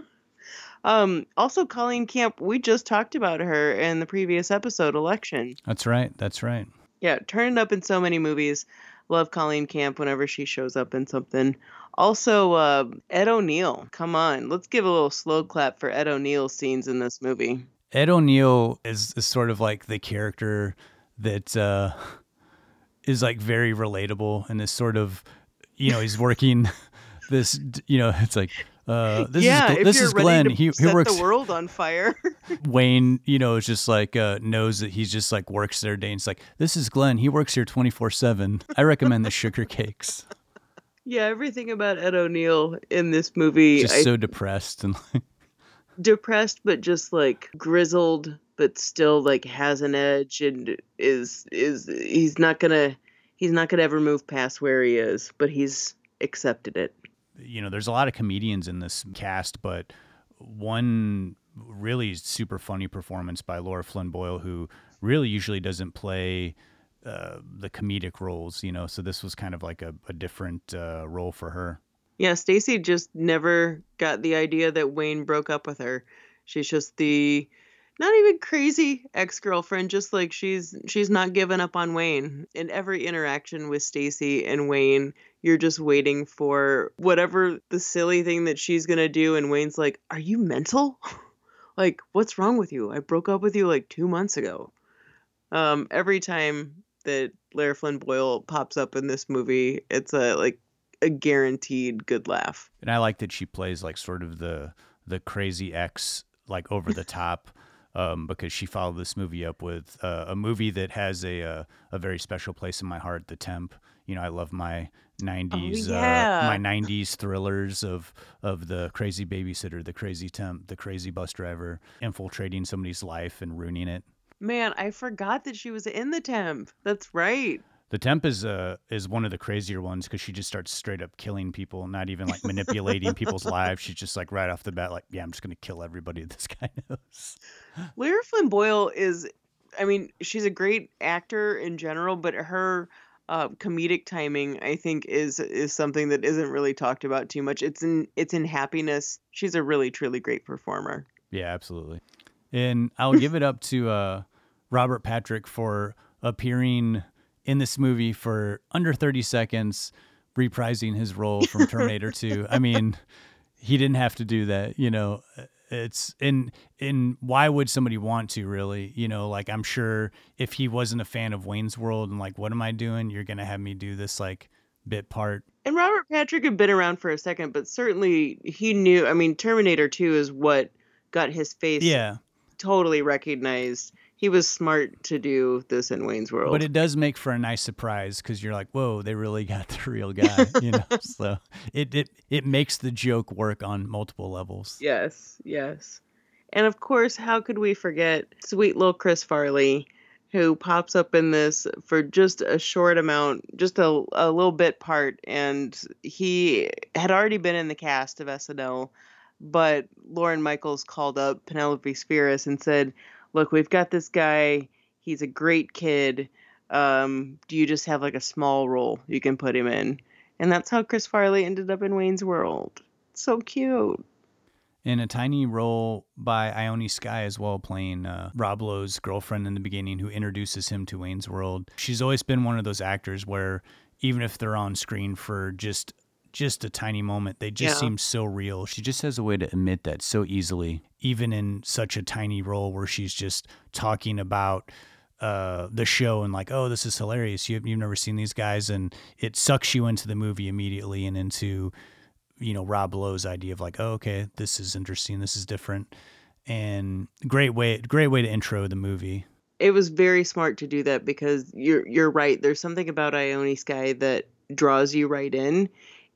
um. Also, Colleen Camp. We just talked about her in the previous episode, Election.
that's right, that's right.
Yeah, turning up in so many movies. Love Colleen Camp whenever she shows up in something. Also, uh, Ed O'Neill. Come on, let's give a little slow clap for Ed O'Neill's scenes in this movie.
Ed O'Neill is, is sort of like the character that uh, is like very relatable and this sort of, you know, he's working [LAUGHS] this, you know, it's like, uh, this
yeah,
is this is Glenn. He he works.
the world on fire. [LAUGHS]
Wayne, you know, is just like uh, knows that he's just like works there day. And it's like this is Glenn. He works here twenty four seven. I recommend the sugar cakes.
yeah, everything about Ed O'Neill in this movie,
Just
I,
so depressed and like,
depressed but just like grizzled, but still like has an edge and is is he's not gonna he's not gonna ever move past where he is, but he's accepted it.
you know, there's a lot of comedians in this cast, but one really super funny performance by Lara Flynn Boyle, who really usually doesn't play uh, the comedic roles, you know. So this was kind of like a, a different uh, role for her.
Yeah, Stacy just never got the idea that Wayne broke up with her. She's just the not even crazy ex-girlfriend, just like she's she's not giving up on Wayne. In every interaction with Stacy and Wayne, you're just waiting for whatever the silly thing that she's going to do and Wayne's like, "Are you mental? [LAUGHS] like what's wrong with you? I broke up with you like 2 months ago." Um every time that Lara Flynn Boyle pops up in this movie, it's a like a guaranteed good laugh.
And I like that she plays like sort of the the crazy ex, like over the top, um, because she followed this movie up with uh, a movie that has a, uh, a very special place in my heart, The Temp. You know, I love my '90s,
yeah.
uh, my '90s thrillers of of the crazy babysitter, the crazy temp, the crazy bus driver infiltrating somebody's life and ruining it.
Man, I forgot that she was in the temp. That's right.
The temp is uh is one of the crazier ones because she just starts straight up killing people, not even like manipulating people's [LAUGHS] lives. She's just like right off the bat, like, yeah, I'm just gonna kill everybody [LAUGHS] this guy knows.
Lara Flynn Boyle is, I mean, she's a great actor in general, but her uh, comedic timing, I think, is is something that isn't really talked about too much. It's in it's in Happiness. She's a really truly great performer.
Yeah, absolutely. And I'll give it up to uh, Robert Patrick for appearing in this movie for under 30 seconds, reprising his role from [LAUGHS] Terminator 2. I mean, he didn't have to do that, you know. It's and and why would somebody want to really? You know, like I'm sure if he wasn't a fan of Wayne's World and like, what am I doing? You're gonna have me do this like bit part.
And Robert Patrick had been around for a second, but certainly he knew. I mean, Terminator 2 is what got his face
Yeah.
totally recognized. He was smart to do this in Wayne's World.
But it does make for a nice surprise because you're like, whoa, they really got the real guy, [LAUGHS] you know. so it, it it makes the joke work on multiple levels.
Yes, yes. And of course, how could we forget sweet little Chris Farley, who pops up in this for just a short amount, just a, a little bit part. And he had already been in the cast of SNL, but Lorne Michaels called up Penelope Spheeris and said, Look, we've got this guy. He's a great kid. Um, do you just have like a small role you can put him in? And that's how Chris Farley ended up in Wayne's World. So cute.
In a tiny role by Ione Skye as well, playing uh, Rob Lowe's girlfriend in the beginning, who introduces him to Wayne's World. She's always been one of those actors where even if they're on screen for just just a tiny moment, they just
Yeah.
seem so real. She just has a way to emit that so easily, even in such a tiny role where she's just talking about uh, the show and like, oh, this is hilarious. You've, you've never seen these guys, and it sucks you into the movie immediately and into you know Rob Lowe's idea of like, oh, okay, this is interesting, this is different, and great way, great way to intro the movie.
it was very smart to do that because you're you're right. There's something about Ione Skye that draws you right in,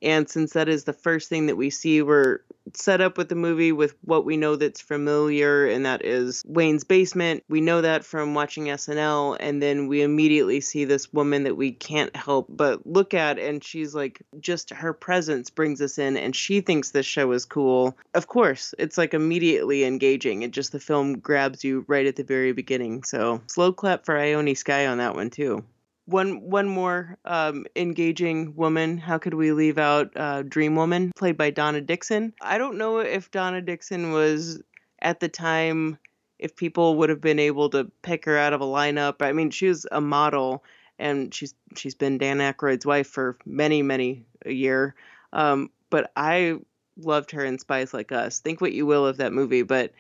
And since that is the first thing that we see, we're set up with the movie with what we know that's familiar, and that is Wayne's basement. We know that from watching SNL, and then we immediately see this woman that we can't help but look at, and she's like, just her presence brings us in, and she thinks this show is cool. Of course, it's like immediately engaging. It just the film grabs you right at the very beginning. So slow clap for Ione Skye on that one too one one more um, engaging woman. How could we leave out uh, Dream Woman, played by Donna Dixon? I don't know if Donna Dixon was at the time if people would have been able to pick her out of a lineup. I mean, she was a model, and she's she's been Dan Aykroyd's wife for many many a year. Um, but I loved her in Spies Like Us. Think what you will of that movie, but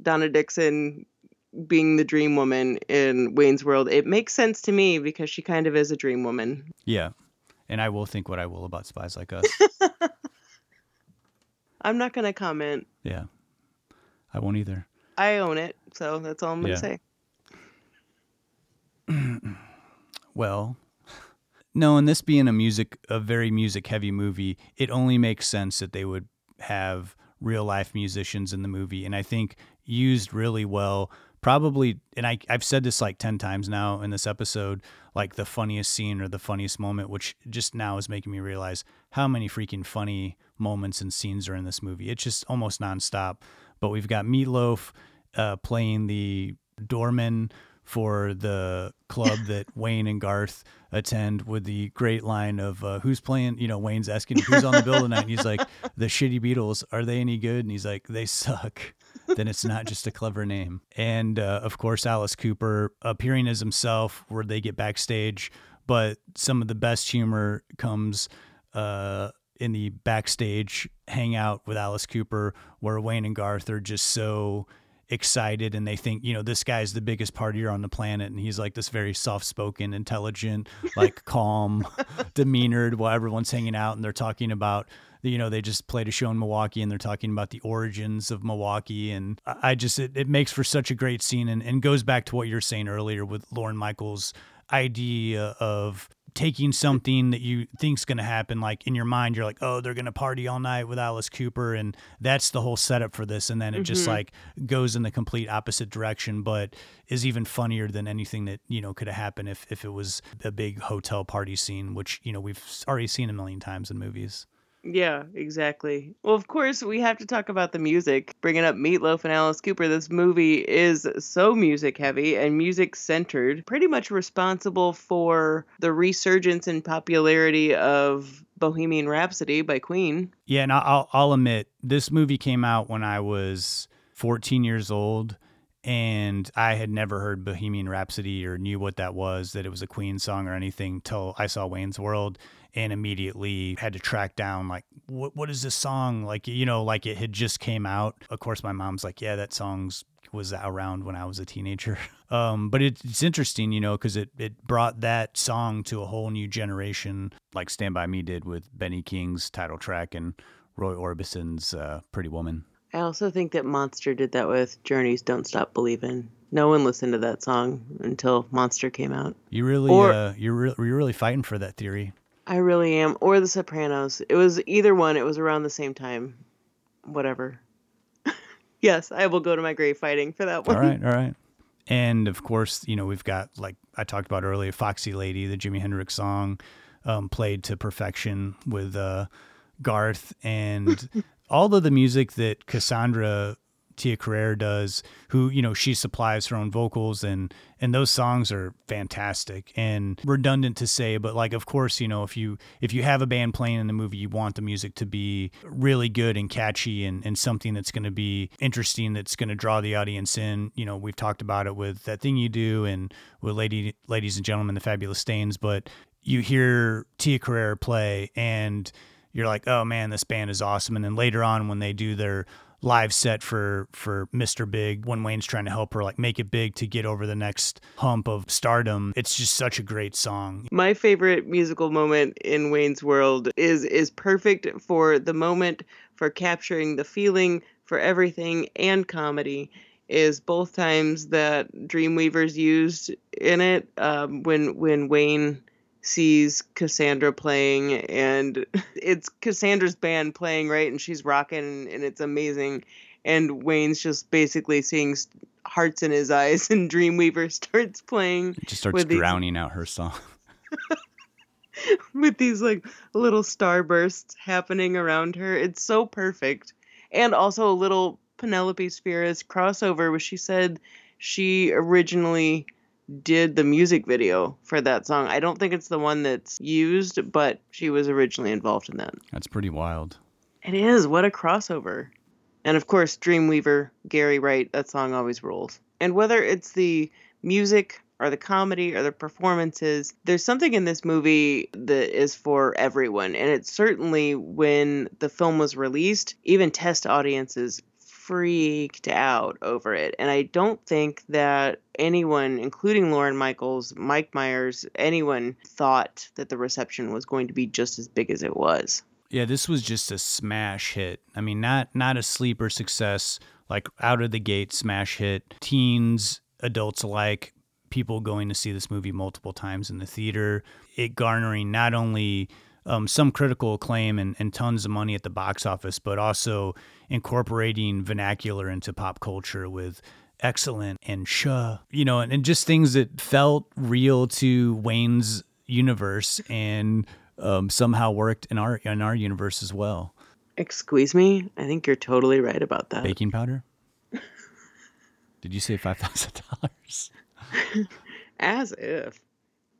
Donna Dixon being the dream woman in Wayne's World, it makes sense to me because she kind of is a dream woman.
Yeah. And I will think what I will about spies like us. [LAUGHS]
I'm not going to comment.
yeah. I won't either.
I own it, so that's all I'm going to
Yeah.
say. [CLEARS THROAT]
Well, [LAUGHS] no, and this being a music, a very music heavy movie, it only makes sense that they would have real life musicians in the movie. And I think used really well, probably, and I, I've said this like 10 times now in this episode, like the funniest scene or the funniest moment, which just now is making me realize how many freaking funny moments and scenes are in this movie. It's just almost nonstop. But we've got Meatloaf uh, playing the doorman for the club that [LAUGHS] Wayne and Garth attend with the great line of uh, who's playing, you know, Wayne's asking who's on the bill tonight. And he's like, the shitty Beatles, are they any good? And he's like, they suck. Then it's not just a clever name. And uh, of course, Alice Cooper appearing as himself where they get backstage. But some of the best humor comes uh, in the backstage hangout with Alice Cooper, where Wayne and Garth are just so excited and they think, you know, this guy's the biggest partier on the planet. And he's like this very soft spoken, intelligent, like [LAUGHS] calm, demeanored while everyone's hanging out and they're talking about, you know, they just played a show in Milwaukee and they're talking about the origins of Milwaukee. And I just, it, it makes for such a great scene and, and goes back to what you're saying earlier with Lorne Michaels' idea of taking something that you think's going to happen like in your mind you're like oh they're going to party all night with Alice Cooper and that's the whole setup for this and then it just
Mhm.
like goes in the complete opposite direction but is even funnier than anything that you know could have happened if if it was a big hotel party scene which you know we've already seen a million times in movies
Yeah, exactly. Well, of course, we have to talk about the music. Bringing up Meatloaf and Alice Cooper, this movie is so music heavy and music centered, pretty much responsible for the resurgence and popularity of Bohemian Rhapsody by Queen.
Yeah, and I'll I'll admit this movie came out when I was 14 years old, and I had never heard Bohemian Rhapsody or knew what that was, that it was a Queen song or anything, till I saw Wayne's World, and immediately had to track down like what what is this song like? You know, like it had just came out. Of course, my mom's like, yeah, that song's was around when I was a teenager. [LAUGHS] Um, but it, it's interesting, you know, because it, it brought that song to a whole new generation, like Stand By Me did with Benny King's title track and Roy Orbison's uh, Pretty Woman.
I also think that Monster did that with Journey's Don't Stop Believing. No one listened to that song until Monster came out.
You really,
Or-
uh, you're, re- you're really fighting for that theory.
I really am. Or The Sopranos. It was either one. It was around the same time. Whatever. [LAUGHS] yes, I will go to my grave fighting for that one.
All right, all right. And of course, you know, we've got, like I talked about earlier, Foxy Lady, the Jimi Hendrix song, um, played to perfection with uh, Garth. And [LAUGHS] all of the music that Cassandra Tia Carrere does, who, you know, she supplies her own vocals and and those songs are fantastic and redundant to say, but like of course, you know, if you if you have a band playing in the movie, you want the music to be really good and catchy and, and something that's gonna be interesting, that's gonna draw the audience in. You know, we've talked about it with that thing you do and with Lady Ladies and Gentlemen, the Fabulous Stains, but you hear Tia Carrere play and you're like, oh man, this band is awesome. And then later on, when they do their live set for for Mr. Big, when Wayne's trying to help her like make it big to get over the next hump of stardom, it's just such a great song.
My favorite musical moment in Wayne's World is is perfect for the moment for capturing the feeling for everything and comedy is both times that Dreamweavers used in it um, when when Wayne sees Cassandra playing, and [LAUGHS] it's Cassandra's band playing, right? And she's rocking, and it's amazing. And Wayne's just basically seeing hearts in his eyes, [LAUGHS] and Dreamweaver [LAUGHS] starts playing
It just starts
with these-
drowning out her song.
with these like little starbursts happening around her. It's so perfect. And also a little Penelope Spheeris crossover where she said she originally did the music video for that song. I don't think it's the one that's used, but she was originally involved in that.
That's pretty wild.
It is. What a crossover. And of course, Dreamweaver, Gary Wright, that song always rules. And whether it's the music or the comedy or the performances, there's something in this movie that is for everyone. And it's certainly when the film was released, even test audiences freaked out over it. And I don't think that anyone, including Lorne Michaels, Mike Myers, anyone thought that the reception was going to be just as big as it was.
Yeah, this was just a smash hit. I mean, not not a sleeper success, like out of the gate smash hit. Teens, adults alike, people going to see this movie multiple times in the theater. It garnering not only um, some critical acclaim and, and tons of money at the box office, but also incorporating vernacular into pop culture with excellent and shuh, you know, and, and just things that felt real to Wayne's universe and um, somehow worked in our in our universe as well.
Excuse me? I think you're totally right about that.
Baking powder? [LAUGHS] Did you say five thousand dollars? [LAUGHS]
As if.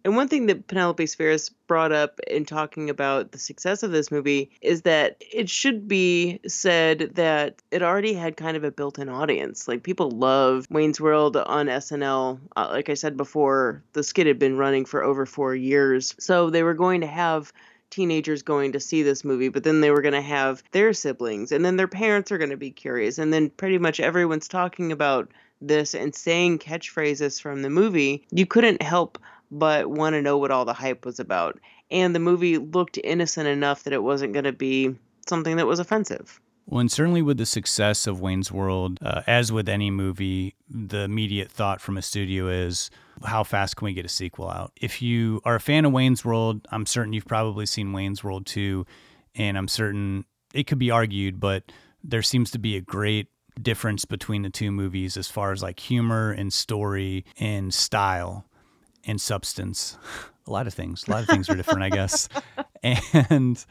And one thing that Penelope Spheeris brought up in talking about the success of this movie is that it should be said that it already had kind of a built in audience. Like, people love Wayne's World on SNL. Uh, like I said before, the skit had been running for over four years. So they were going to have teenagers going to see this movie, but then they were going to have their siblings, and then their parents are going to be curious, and then pretty much everyone's talking about this and saying catchphrases from the movie. You couldn't help but want to know what all the hype was about. And the movie looked innocent enough that it wasn't going to be something that was offensive.
Well, and certainly with the success of Wayne's World, uh, as with any movie, the immediate thought from a studio is, how fast can we get a sequel out? If you are a fan of Wayne's World, I'm certain you've probably seen Wayne's World 2, and I'm certain it could be argued, but there seems to be a great difference between the two movies as far as like humor and story and style and substance. [LAUGHS] A lot of things. A lot of things are different, I guess. [LAUGHS] And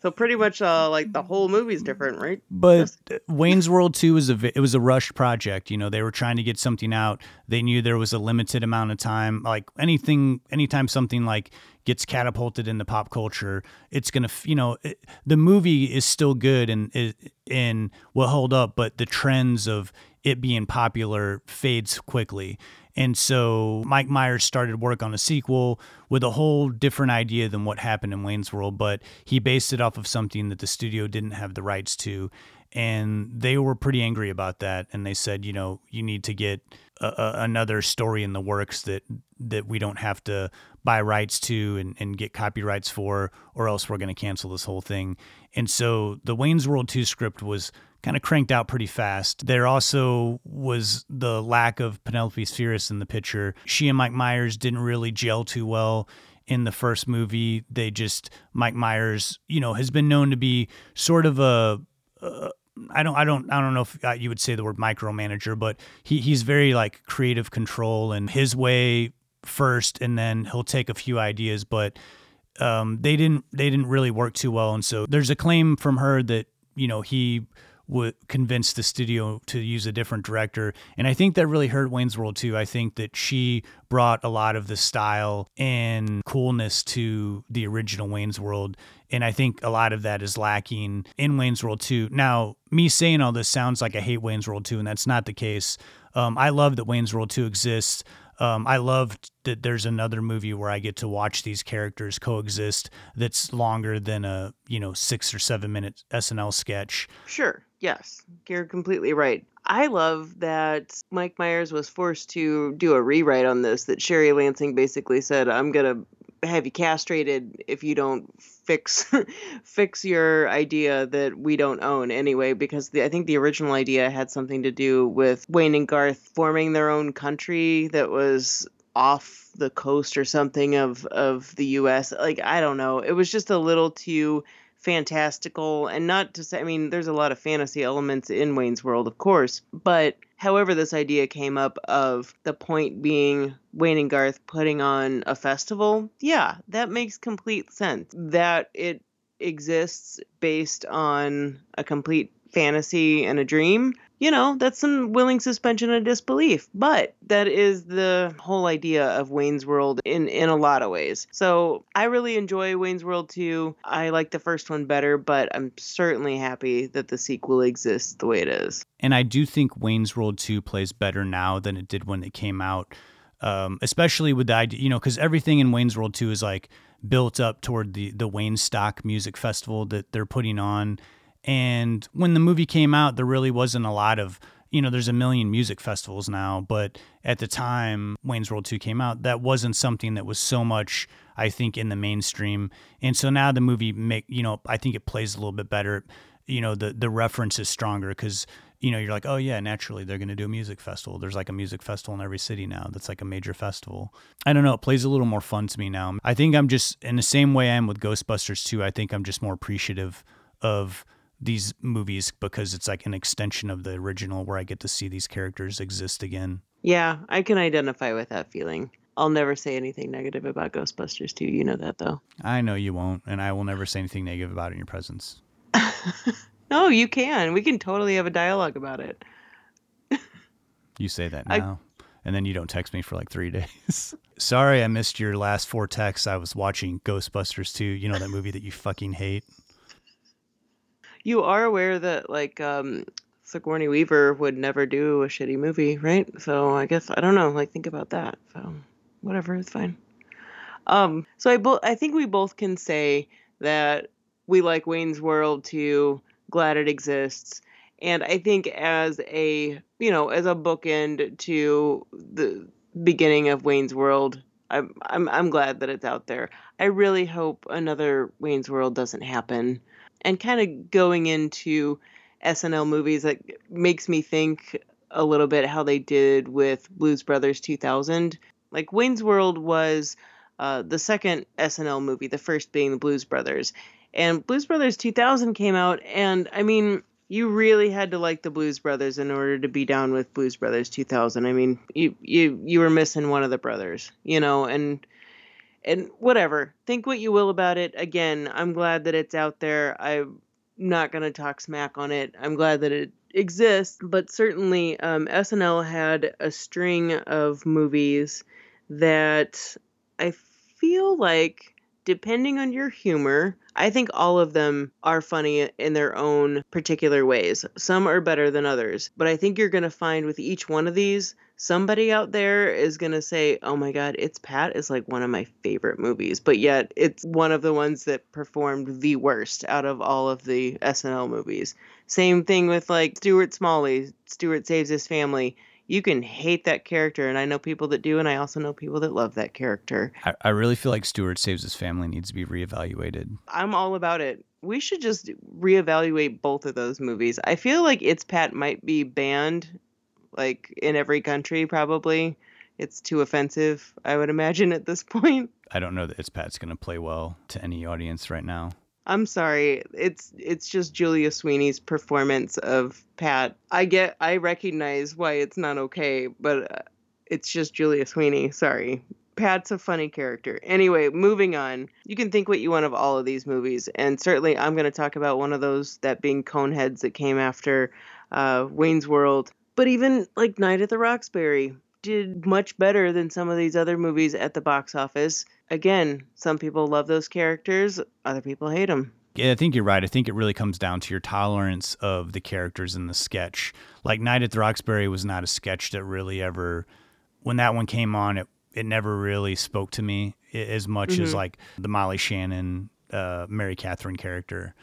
So pretty much uh, like the whole movie's different, right?
but Wayne's World 2 was a it was a rushed project. You know, they were trying to get something out. They knew there was a limited amount of time. Like anything anytime something like gets catapulted into pop culture, it's going to, you know, it, the movie is still good and and will hold up, but the trends of it being popular fades quickly. And so Mike Myers started work on a sequel with a whole different idea than what happened in Wayne's World, but he based it off of something that the studio didn't have the rights to. And they were pretty angry about that. And they said, you know, you need to get a, a, another story in the works that that we don't have to buy rights to and, and get copyrights for, or else we're going to cancel this whole thing. And so the Wayne's World 2 script was kind of cranked out pretty fast. There also was the lack of Penelope Spheeris in the picture. She and Mike Myers didn't really gel too well in the first movie. They just Mike Myers, you know, has been known to be sort of a uh, I don't I don't I don't know if uh, you would say the word micromanager, but he he's very like creative control and his way first and then he'll take a few ideas, but um, they didn't they didn't really work too well and so there's a claim from her that you know he would convince the studio to use a different director. And I think that really hurt Wayne's World too. I think that she brought a lot of the style and coolness to the original Wayne's World. And I think a lot of that is lacking in Wayne's World 2. Now, me saying all this sounds like I hate Wayne's World 2, and that's not the case. Um, I love that Wayne's World 2 exists. Um, I love that there's another movie where I get to watch these characters coexist that's longer than a, you know, six or seven minute SNL sketch.
Sure. Yes. You're completely right. I love that Mike Myers was forced to do a rewrite on this, that Sherry Lansing basically said, I'm going to have you castrated if you don't fix [LAUGHS] fix your idea that we don't own anyway because the, I think the original idea had something to do with Wayne and Garth forming their own country that was off the coast or something of of the US. Like I don't know. It was just a little too fantastical and not to say I mean there's a lot of fantasy elements in Wayne's World of course, but however this idea came up of the point being Wayne and Garth putting on a festival, yeah, that makes complete sense. That it exists based on a complete fantasy and a dream you know, that's some willing suspension of disbelief. But that is the whole idea of Wayne's World in, in a lot of ways. So I really enjoy Wayne's World 2. I like the first one better, but I'm certainly happy that the sequel exists the way it is.
And I do think Wayne's World 2 plays better now than it did when it came out. Um, especially with the idea, you know, because everything in Wayne's World 2 is like built up toward the, the Waynestock Music Festival that they're putting on and when the movie came out, there really wasn't a lot of, you know, there's a million music festivals now, but at the time Wayne's World 2 came out, that wasn't something that was so much, I think, in the mainstream. And so now the movie make, you know, I think it plays a little bit better. You know, the the reference is stronger because you know, you're like, oh yeah, naturally they're going to do a music festival. There's like a music festival in every city now. That's like a major festival. I don't know. It plays a little more fun to me now. I think I'm just in the same way I am with Ghostbusters 2. I think I'm just more appreciative of these movies because it's like an extension of the original where I get to see these characters exist again.
Yeah, I can identify with that feeling. I'll never say anything negative about Ghostbusters 2. You know that though.
I know you won't, and I will never say anything negative about it in your presence. [LAUGHS]
no, you can. We can totally have a dialogue about it.
you say that now. I... And then you don't text me for like three [LAUGHS] days. Sorry, I missed your last four texts. I was watching Ghostbusters 2. You know that movie that you fucking hate?
You are aware that like um Sigourney Weaver would never do a shitty movie, right? So I guess I don't know. Like think about that. So whatever, it's fine. Um, so I bo- I think we both can say that we like Wayne's World too. Glad it exists, and I think as a you know as a bookend to the beginning of Wayne's World, I'm I'm I'm glad that it's out there. I really hope another Wayne's World doesn't happen and kind of going into SNL movies that makes me think a little bit how they did with Blues Brothers 2000. Like Wayne's World was uh, the second SNL movie, the first being the Blues Brothers. And Blues Brothers 2000 came out, and I mean, you really had to like the Blues Brothers in order to be down with Blues Brothers 2000. I mean, you you you were missing one of the brothers, you know, and and whatever. Think what you will about it. Again, I'm glad that it's out there. I'm not going to talk smack on it. I'm glad that it exists, but certainly um, SNL had a string of movies that I feel like, depending on your humor, I think all of them are funny in their own particular ways. Some are better than others, but I think you're going to find with each one of these somebody out there is going to say, oh my God, It's Pat is like one of my favorite movies. But yet it's one of the ones that performed the worst out of all of the SNL movies. Same thing with like Stuart Smalley, Stuart Saves His Family. You can hate that character, and I know people that do, and I also know people that love that character.
I, I really feel like Stuart Saves His Family needs to be reevaluated.
I'm all about it we should just reevaluate both of those movies. I feel like It's Pat might be banned like in every country probably. It's too offensive, I would imagine at this [LAUGHS] point.
I don't know that it's Pat's going to play well to any audience right now.
I'm sorry. It's it's just Julia Sweeney's performance of Pat. I get I recognize why it's not okay, but uh, it's just Julia Sweeney. Sorry. Pat's a funny character. Anyway, moving on. You can think what you want of all of these movies, and certainly I'm going to talk about one of those, that being Coneheads, that came after uh, Wayne's World. But even like Night at the Roxbury did much better than some of these other movies at the box office. Again, some people love those characters, other people hate them.
Yeah, I think you're right. I think it really comes down to your tolerance of the characters in the sketch. Like Night at the Roxbury was not a sketch that really ever, when that one came on, it it never really spoke to me as much mm-hmm. as like the Molly Shannon, uh, Mary Catherine character.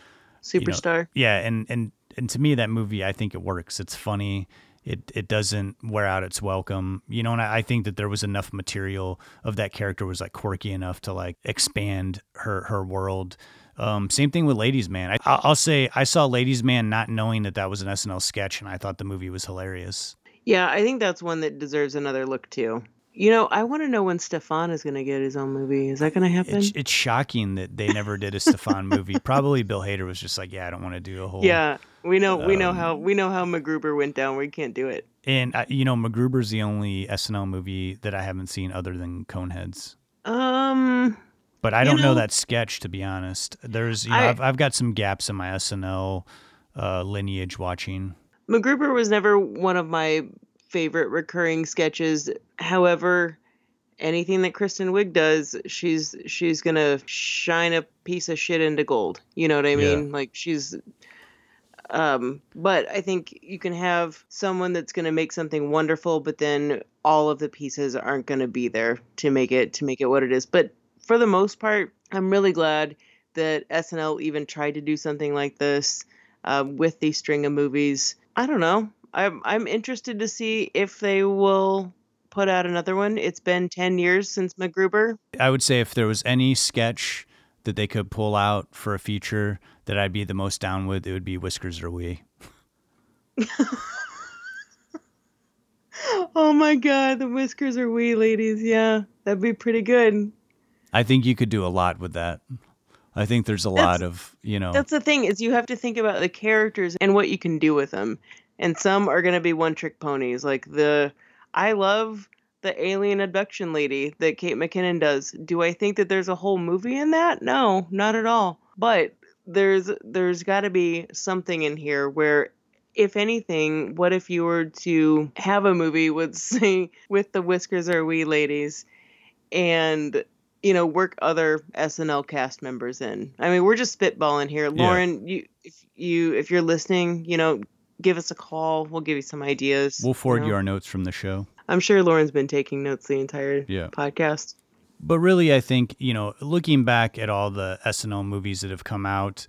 Superstar.
You know? Yeah, and and and to me that movie, I think it works. It's funny it it doesn't wear out its welcome. You know, and I, I, think that there was enough material of that character was like quirky enough to like expand her her world. Um, same thing with Ladies Man. I, I'll say I saw Ladies Man not knowing that that was an SNL sketch, and I thought the movie was hilarious.
Yeah, I think that's one that deserves another look too. You know, I want to know when Stefon is going to get his own movie. Is that going to happen?
It's, it's shocking that they never did a Stefon movie. Probably Bill Hader was just like, yeah, I don't want to do a whole.
yeah, we know we know
Um,
how we know how MacGruber went down. We can't do it.
And uh, you know, MacGruber's the only SNL movie that I haven't seen other than Coneheads.
Um,
But I don't know,
know-
that sketch to be honest. There's, you know,
I-
I've I've got some gaps in my SNL uh, lineage watching.
MacGruber was never one of my favorite recurring sketches. However, anything that Kristen Wiig does, she's she's gonna shine a piece of shit into gold. You know what I
Yeah.
mean? Like she's um but I think you can have someone that's going to make something wonderful but then all of the pieces aren't going to be there to make it to make it what it is. But for the most part, I'm really glad that SNL even tried to do something like this um, with these string of movies. I don't know. I'm I'm interested to see if they will put out another one. It's been ten years since MacGruber.
I would say if there was any sketch that they could pull out for a feature that I'd be the most down with, it would be Whiskers R We. [LAUGHS]
Oh my god, the Whiskers R We ladies. Yeah, that'd be pretty good.
I think you could do a lot with that. I think there's a lot of, you know,
That's the thing is you have to think about the characters and what you can do with them. And some are going to be one trick ponies. Like the I love the alien abduction lady that Kate McKinnon does. Do I think that there's a whole movie in that? No, not at all. But there's there's got to be something in here where if anything, what if you were to have a movie with [LAUGHS] say with the Whiskers R We ladies and you know work other SNL cast members in. I mean, we're just spitballing here. Lorne, you if you if you're listening, you know, give us a call. We'll give you some ideas.
we'll forward
know.
you our notes from the show.
I'm sure Lorne's been taking notes the entire
Yeah.
podcast.
But really, I think, you know, looking back at all the SNL movies that have come out,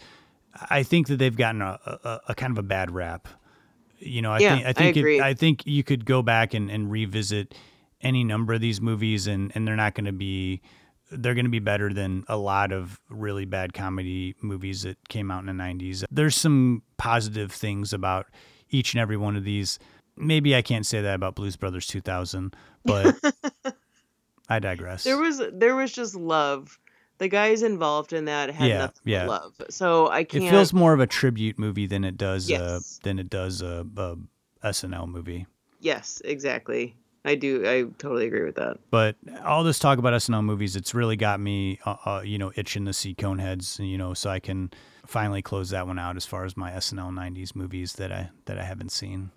I think that they've gotten a, a, a kind of a bad rap. You know, I
Yeah,
think
I
I think
agree.
It, I think you could go back and, and revisit any number of these movies and, and they're not going to be they're going to be better than a lot of really bad comedy movies that came out in the 90s. There's some positive things about each and every one of these. Maybe I can't say that about Blues Brothers 2000, but [LAUGHS] I digress.
There was there was just love. The guys involved in that had
Yeah,
nothing
yeah.
but love. So I can't.
It feels more of a tribute movie than it does uh,
Yes.
than it does a, a SNL movie.
Yes, exactly. I do. I totally agree with that.
But all this talk about SNL movies, it's really got me, uh, uh, you know, itching to see Coneheads, you know, so I can finally close that one out as far as my SNL '90s movies that I that I haven't seen.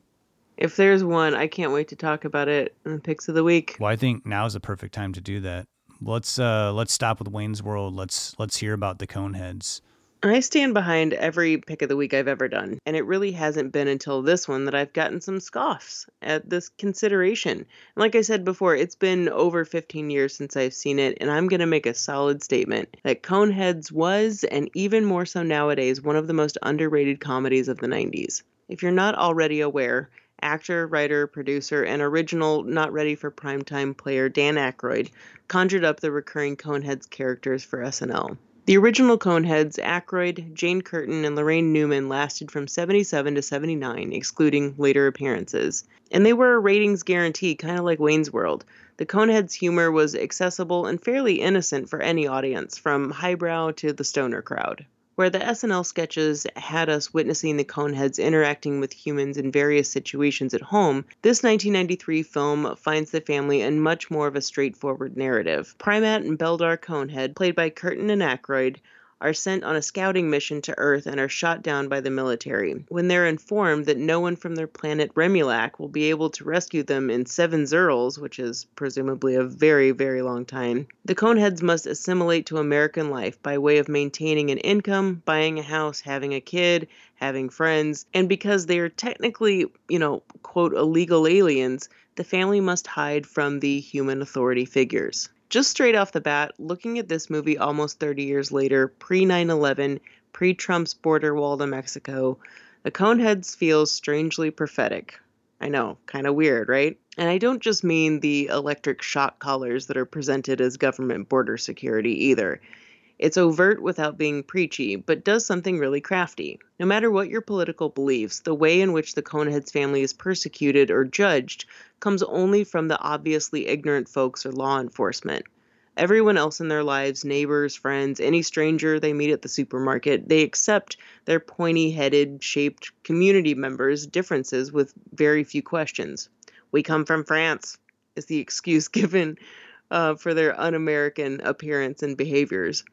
If there's one, I can't wait to talk about it in the picks of the week.
Well, I think now is the perfect time to do that. Let's uh let's stop with Wayne's World. Let's let's hear about the Coneheads.
I stand behind every pick of the week I've ever done, and it really hasn't been until this one that I've gotten some scoffs at this consideration. And like I said before, it's been over 15 years since I've seen it, and I'm going to make a solid statement that Coneheads was, and even more so nowadays, one of the most underrated comedies of the 90s. If you're not already aware, actor, writer, producer, and original not ready for primetime player Dan Aykroyd conjured up the recurring Coneheads characters for SNL. The original Coneheads, Aykroyd, Jane Curtin, and Laraine Newman lasted from 77 to 79, excluding later appearances. And they were a ratings guarantee, kind of like Wayne's World. The Coneheads' humor was accessible and fairly innocent for any audience, from highbrow to the stoner crowd. Where the SNL sketches had us witnessing the Coneheads interacting with humans in various situations at home, this 1993 film finds the family in much more of a straightforward narrative. Prymaat and Beldar Conehead, played by Curtin and Aykroyd, are sent on a scouting mission to Earth and are shot down by the military. When they're informed that no one from their planet Remulak will be able to rescue them in seven Zerls, which is presumably a very, very long time, the Coneheads must assimilate to American life by way of maintaining an income, buying a house, having a kid, having friends, and because they are technically, you know, quote, illegal aliens, the family must hide from the human authority figures. Just straight off the bat, looking at this movie almost 30 years later, pre 9 11, pre Trump's border wall to Mexico, the Coneheads feels strangely prophetic. I know, kind of weird, right? And I don't just mean the electric shock collars that are presented as government border security either. It's overt without being preachy, but does something really crafty. No matter what your political beliefs, the way in which the Coneheads family is persecuted or judged comes only from the obviously ignorant folks or law enforcement. Everyone else in their lives, neighbors, friends, any stranger they meet at the supermarket, they accept their pointy headed, shaped community members' differences with very few questions. We come from France, is the [LAUGHS] excuse given uh, for their un American appearance and behaviors.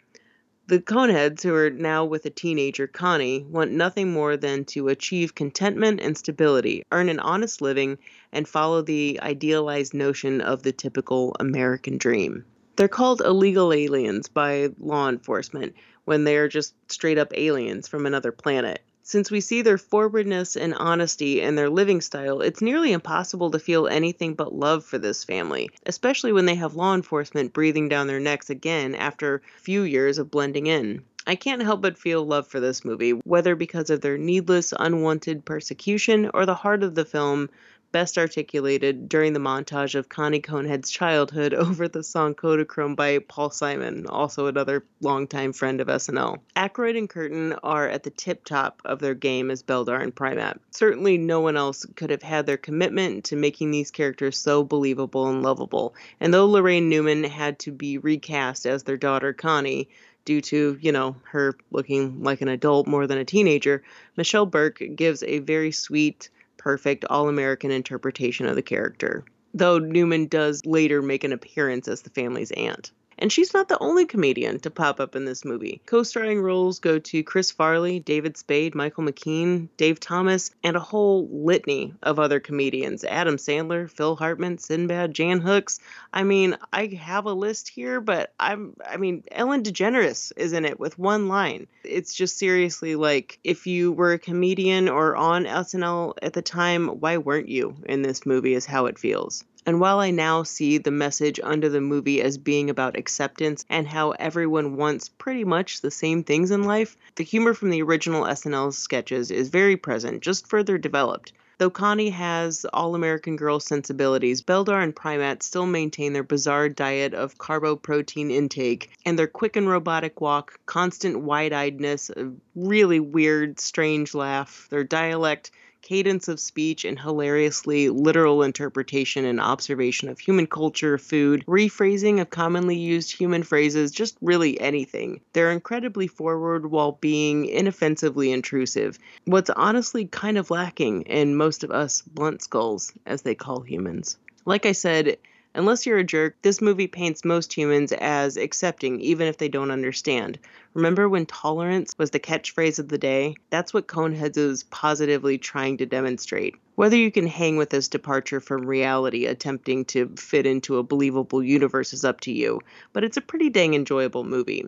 The Coneheads, who are now with a teenager, Connie, want nothing more than to achieve contentment and stability, earn an honest living, and follow the idealized notion of the typical American dream. They're called illegal aliens by law enforcement when they are just straight up aliens from another planet. Since we see their forwardness and honesty in their living style, it's nearly impossible to feel anything but love for this family, especially when they have law enforcement breathing down their necks again after a few years of blending in. I can't help but feel love for this movie, whether because of their needless, unwanted persecution or the heart of the film best articulated during the montage of Connie Conehead's childhood [LAUGHS] over the song Kodachrome by Paul Simon, also another longtime friend of SNL. Aykroyd and Curtin are at the tip top of their game as Beldar and Prymaat. Certainly, no one else could have had their commitment to making these characters so believable and lovable. And though Laraine Newman had to be recast as their daughter Connie, due to, you know, her looking like an adult more than a teenager, Michelle Burke gives a very sweet, perfect all American interpretation of the character, though Newman does later make an appearance as the family's aunt. And she's not the only comedian to pop up in this movie. Co starring roles go to Chris Farley, David Spade, Michael McKean, Dave Thomas, and a whole litany of other comedians Adam Sandler, Phil Hartman, Sinbad, Jan Hooks. I mean, I have a list here, but I'm, I mean, Ellen DeGeneres is in it with one line. It's just seriously like if you were a comedian or on SNL at the time, why weren't you in this movie, is how it feels. And while I now see the message under the movie as being about acceptance and how everyone wants pretty much the same things in life, the humor from the original SNL sketches is very present, just further developed. Though Connie has all American Girl sensibilities, Beldar and Prymaat still maintain their bizarre diet of carboprotein intake and their quick and robotic walk, constant wide eyedness, a really weird, strange laugh, their dialect, cadence of speech, and hilariously literal interpretation and observation of human culture, food, rephrasing of commonly used human phrases, just really anything. They're incredibly forward while being inoffensively intrusive. What's honestly kind of lacking in most of us blunt skulls, as they call humans. Like I said, Unless you're a jerk, this movie paints most humans as accepting, even if they don't understand. Remember when tolerance was the catchphrase of the day? That's what Coneheads is positively trying to demonstrate. Whether you can hang with this departure from reality, attempting to fit into a believable universe, is up to you, but it's a pretty dang enjoyable movie.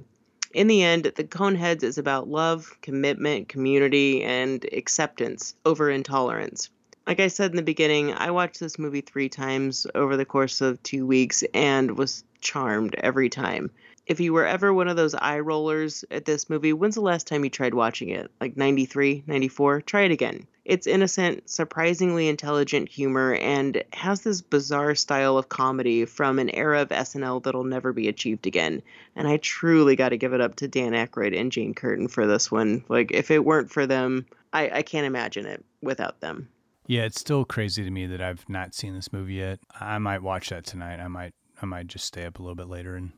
In the end, the Coneheads is about love, commitment, community, and acceptance over intolerance. Like I said in the beginning, I watched this movie three times over the course of two weeks and was charmed every time. If you were ever one of those eye rollers at this movie, when's the last time you tried watching it? Like 93, 94? Try it again. It's innocent, surprisingly intelligent humor, and has this bizarre style of comedy from an era of SNL that'll never be achieved again. And I truly got to give it up to Dan Aykroyd and Jane Curtin for this one. Like, if it weren't for them, I, I can't imagine it without them.
Yeah, it's still crazy to me that I've not seen this movie yet. I might watch that tonight. I might I might just stay up a little bit later and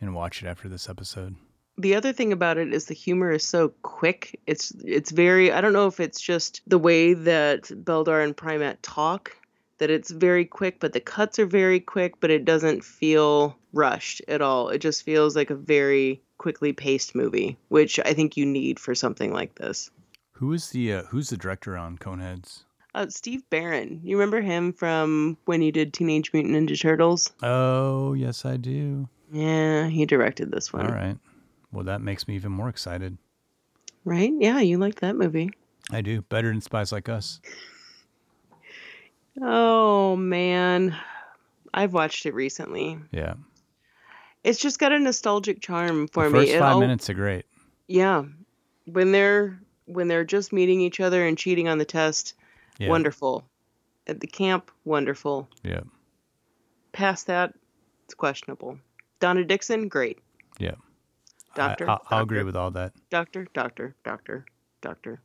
and watch it after this episode.
The other thing about it is the humor is so quick. It's it's very I don't know if it's just the way that Beldar and Prymaat talk that it's very quick, but the cuts are very quick, but it doesn't feel rushed at all. It just feels like a very quickly paced movie, which I think you need for something like this.
Who is the uh, who's the director on Coneheads?
Uh, Steve Barron. You remember him from when he did Teenage Mutant Ninja Turtles?
Oh, yes, I do.
Yeah, he directed this one.
All right. Well, that makes me even more excited.
Right? Yeah, you like that movie.
I do. Better than Spies Like Us.
Oh, man. I've watched it recently.
Yeah.
It's just got a nostalgic charm for
the
me.
first five
al-
minutes are great.
Yeah. When they're when they're just meeting each other and cheating on the test,
Yeah.
wonderful. At the camp, wonderful.
Yeah.
Past that, it's questionable. Donna Dixon, great.
Yeah.
Doctor.
I, I'll, I'll agree with all that.
Doctor, doctor, doctor, doctor.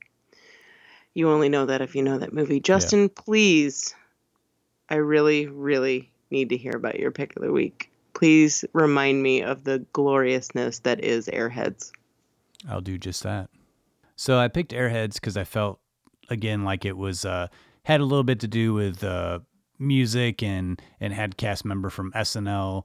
You only know that if you know that movie. Justin, please. I really, really need to hear about your pick of the week. Please remind me of the gloriousness that is Airheads.
I'll do just that. So I picked Airheads because I felt again like it was uh, had a little bit to do with uh, music and and had cast member from SNL.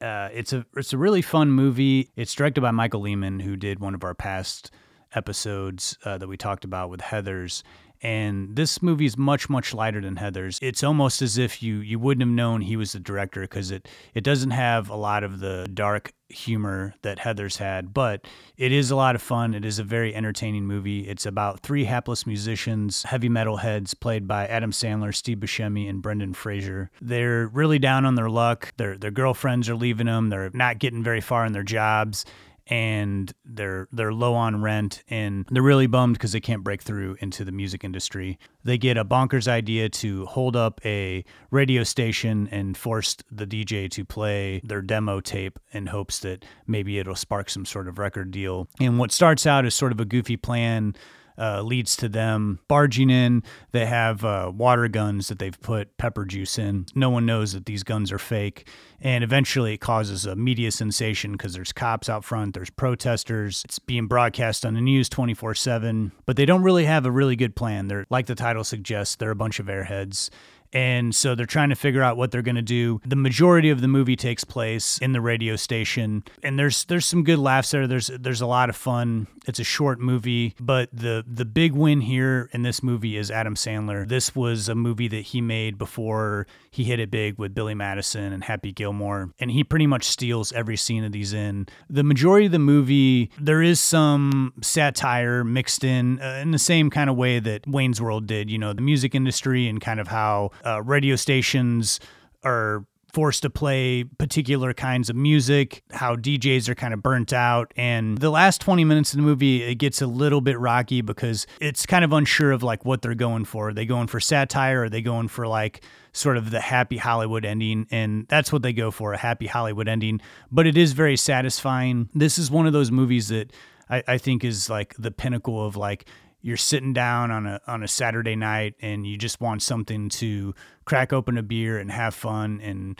Uh, it's a it's a really fun movie. It's directed by Michael Lehmann, who did one of our past episodes uh, that we talked about with Heathers. And this movie is much much lighter than Heathers. It's almost as if you you wouldn't have known he was the director because it it doesn't have a lot of the dark humor that Heathers had, but it is a lot of fun. It is a very entertaining movie. It's about three hapless musicians, heavy metal heads played by Adam Sandler, Steve Buscemi, and Brendan Fraser. They're really down on their luck. Their their girlfriends are leaving them. They're not getting very far in their jobs and they're they're low on rent and they're really bummed because they can't break through into the music industry. They get a bonkers idea to hold up a radio station and force the DJ to play their demo tape in hopes that maybe it'll spark some sort of record deal. And what starts out as sort of a goofy plan uh, leads to them barging in. They have uh, water guns that they've put pepper juice in. No one knows that these guns are fake. And eventually it causes a media sensation because there's cops out front, there's protesters. It's being broadcast on the news 24 7. But they don't really have a really good plan. They're, like the title suggests, they're a bunch of airheads and so they're trying to figure out what they're going to do. The majority of the movie takes place in the radio station, and there's there's some good laughs there. There's there's a lot of fun. It's a short movie, but the the big win here in this movie is Adam Sandler. This was a movie that he made before he hit it big with Billy Madison and Happy Gilmore, and he pretty much steals every scene that he's in. The majority of the movie, there is some satire mixed in uh, in the same kind of way that Wayne's World did. You know, the music industry and kind of how uh, radio stations are forced to play particular kinds of music, how DJs are kind of burnt out. And the last 20 minutes of the movie, it gets a little bit rocky because it's kind of unsure of like what they're going for. Are they going for satire? Are they going for like sort of the happy Hollywood ending? And that's what they go for a happy Hollywood ending. But it is very satisfying. This is one of those movies that I, I think is like the pinnacle of like, you're sitting down on a on a Saturday night and you just want something to crack open a beer and have fun and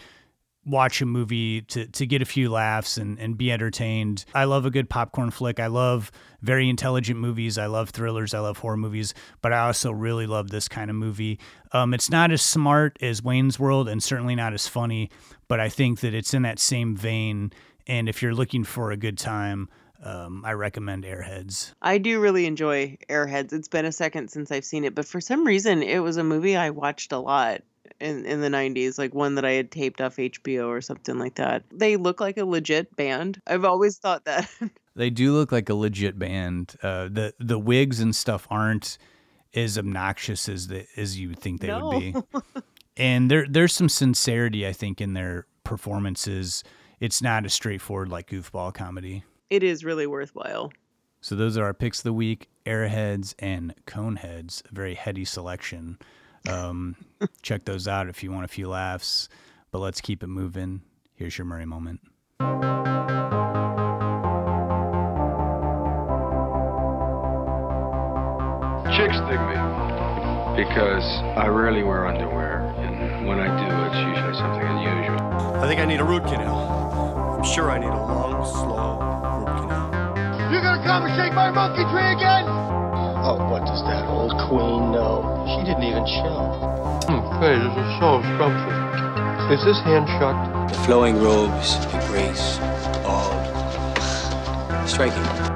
watch a movie to, to get a few laughs and, and be entertained. I love a good popcorn flick. I love very intelligent movies. I love thrillers. I love horror movies, but I also really love this kind of movie. Um, it's not as smart as Wayne's World and certainly not as funny, but I think that it's in that same vein. And if you're looking for a good time, um, I recommend Airheads.
I do really enjoy Airheads. It's been a second since I've seen it, but for some reason, it was a movie I watched a lot in, in the 90s, like one that I had taped off HBO or something like that. They look like a legit band. I've always thought that. [LAUGHS]
They do look like a legit band. Uh, the the wigs and stuff aren't as obnoxious as the, as you would think they
No.
would be. [LAUGHS] and there there's some sincerity, I think, in their performances. It's not a straightforward like goofball comedy.
it is really worthwhile.
So those are our picks of the week: Airheads and Coneheads. A very heady selection. Um, [LAUGHS] check those out if you want a few laughs. But let's keep it moving. Here's your Murray moment.
Because I rarely wear underwear, and when I do, it's usually something unusual.
I think I need a root canal. I'm sure I need a long, slow root canal.
You're gonna come and shake my monkey tree again?
Oh, what does that old queen know? She didn't even show.
Hmm, hey, this is so scrumptious. Is this hand shucked?
The flowing robes, the grace, all striking.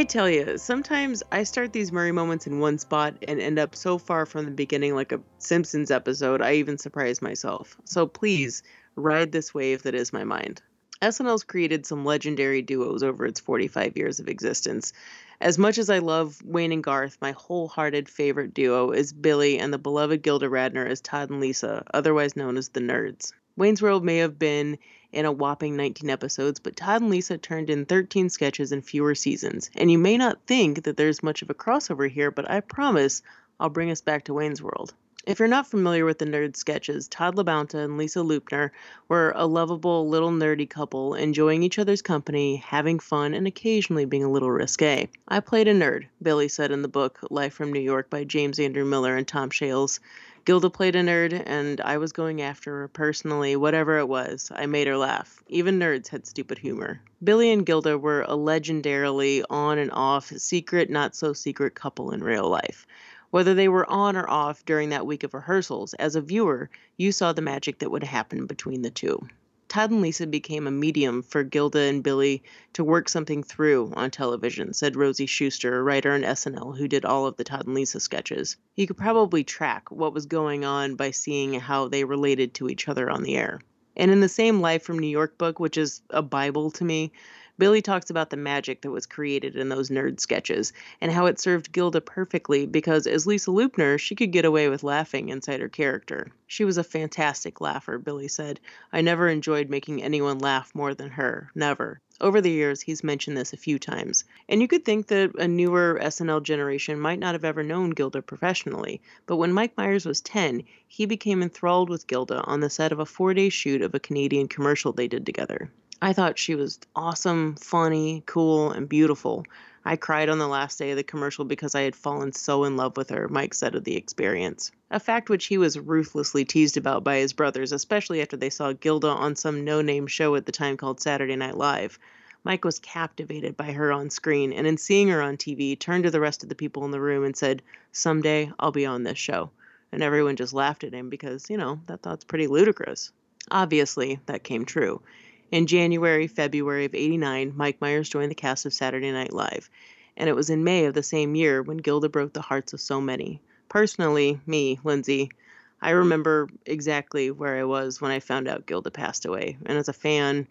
I tell you, sometimes I start these Murray moments in one spot and end up so far from the beginning, like a Simpsons episode, I even surprise myself. So please ride this wave that is my mind. SNL's created some legendary duos over its 45 years of existence. As much as I love Wayne and Garth, my wholehearted favorite duo is Billy and the beloved Gilda Radner as Todd and Lisa, otherwise known as the Nerds. Wayne's World may have been in a whopping 19 episodes, but Todd and Lisa turned in 13 sketches in fewer seasons. And you may not think that there's much of a crossover here, but I promise I'll bring us back to Wayne's World. If you're not familiar with the nerd sketches, Todd LaBonta and Lisa Loopner were a lovable little nerdy couple, enjoying each other's company, having fun, and occasionally being a little risque. I played a nerd, Billy said in the book Life from New York by James Andrew Miller and Tom Shales. Gilda played a nerd, and I was going after her personally, whatever it was. I made her laugh. Even nerds had stupid humor. Billy and Gilda were a legendarily on and off, secret, not so secret couple in real life. Whether they were on or off during that week of rehearsals, as a viewer, you saw the magic that would happen between the two. Todd and Lisa became a medium for Gilda and Billy to work something through on television, said Rosie Shuster, a writer on SNL who did all of the Todd and Lisa sketches. You could probably track what was going on by seeing how they related to each other on the air. And in the same Life from New York book, which is a Bible to me, Billy talks about the magic that was created in those nerd sketches and how it served Gilda perfectly because as Lisa Loopner, she could get away with laughing inside her character. She was a fantastic laugher, Billy said. I never enjoyed making anyone laugh more than her. Never. Over the years, he's mentioned this a few times. And you could think that a newer SNL generation might not have ever known Gilda professionally, but when Mike Myers was 10, he became enthralled with Gilda on the set of a four day shoot of a Canadian commercial they did together. I thought she was awesome, funny, cool, and beautiful. I cried on the last day of the commercial because I had fallen so in love with her, Mike said of the experience. A fact which he was ruthlessly teased about by his brothers, especially after they saw Gilda on some no name show at the time called Saturday Night Live. Mike was captivated by her on screen, and in seeing her on TV, turned to the rest of the people in the room and said, Someday I'll be on this show. And everyone just laughed at him because, you know, that thought's pretty ludicrous. Obviously, that came true. In January, February of 89, Mike Myers joined the cast of Saturday Night Live, and it was in May of the same year when Gilda broke the hearts of so many. Personally, me, Lindsay, I remember exactly where I was when I found out Gilda passed away, and as a fan,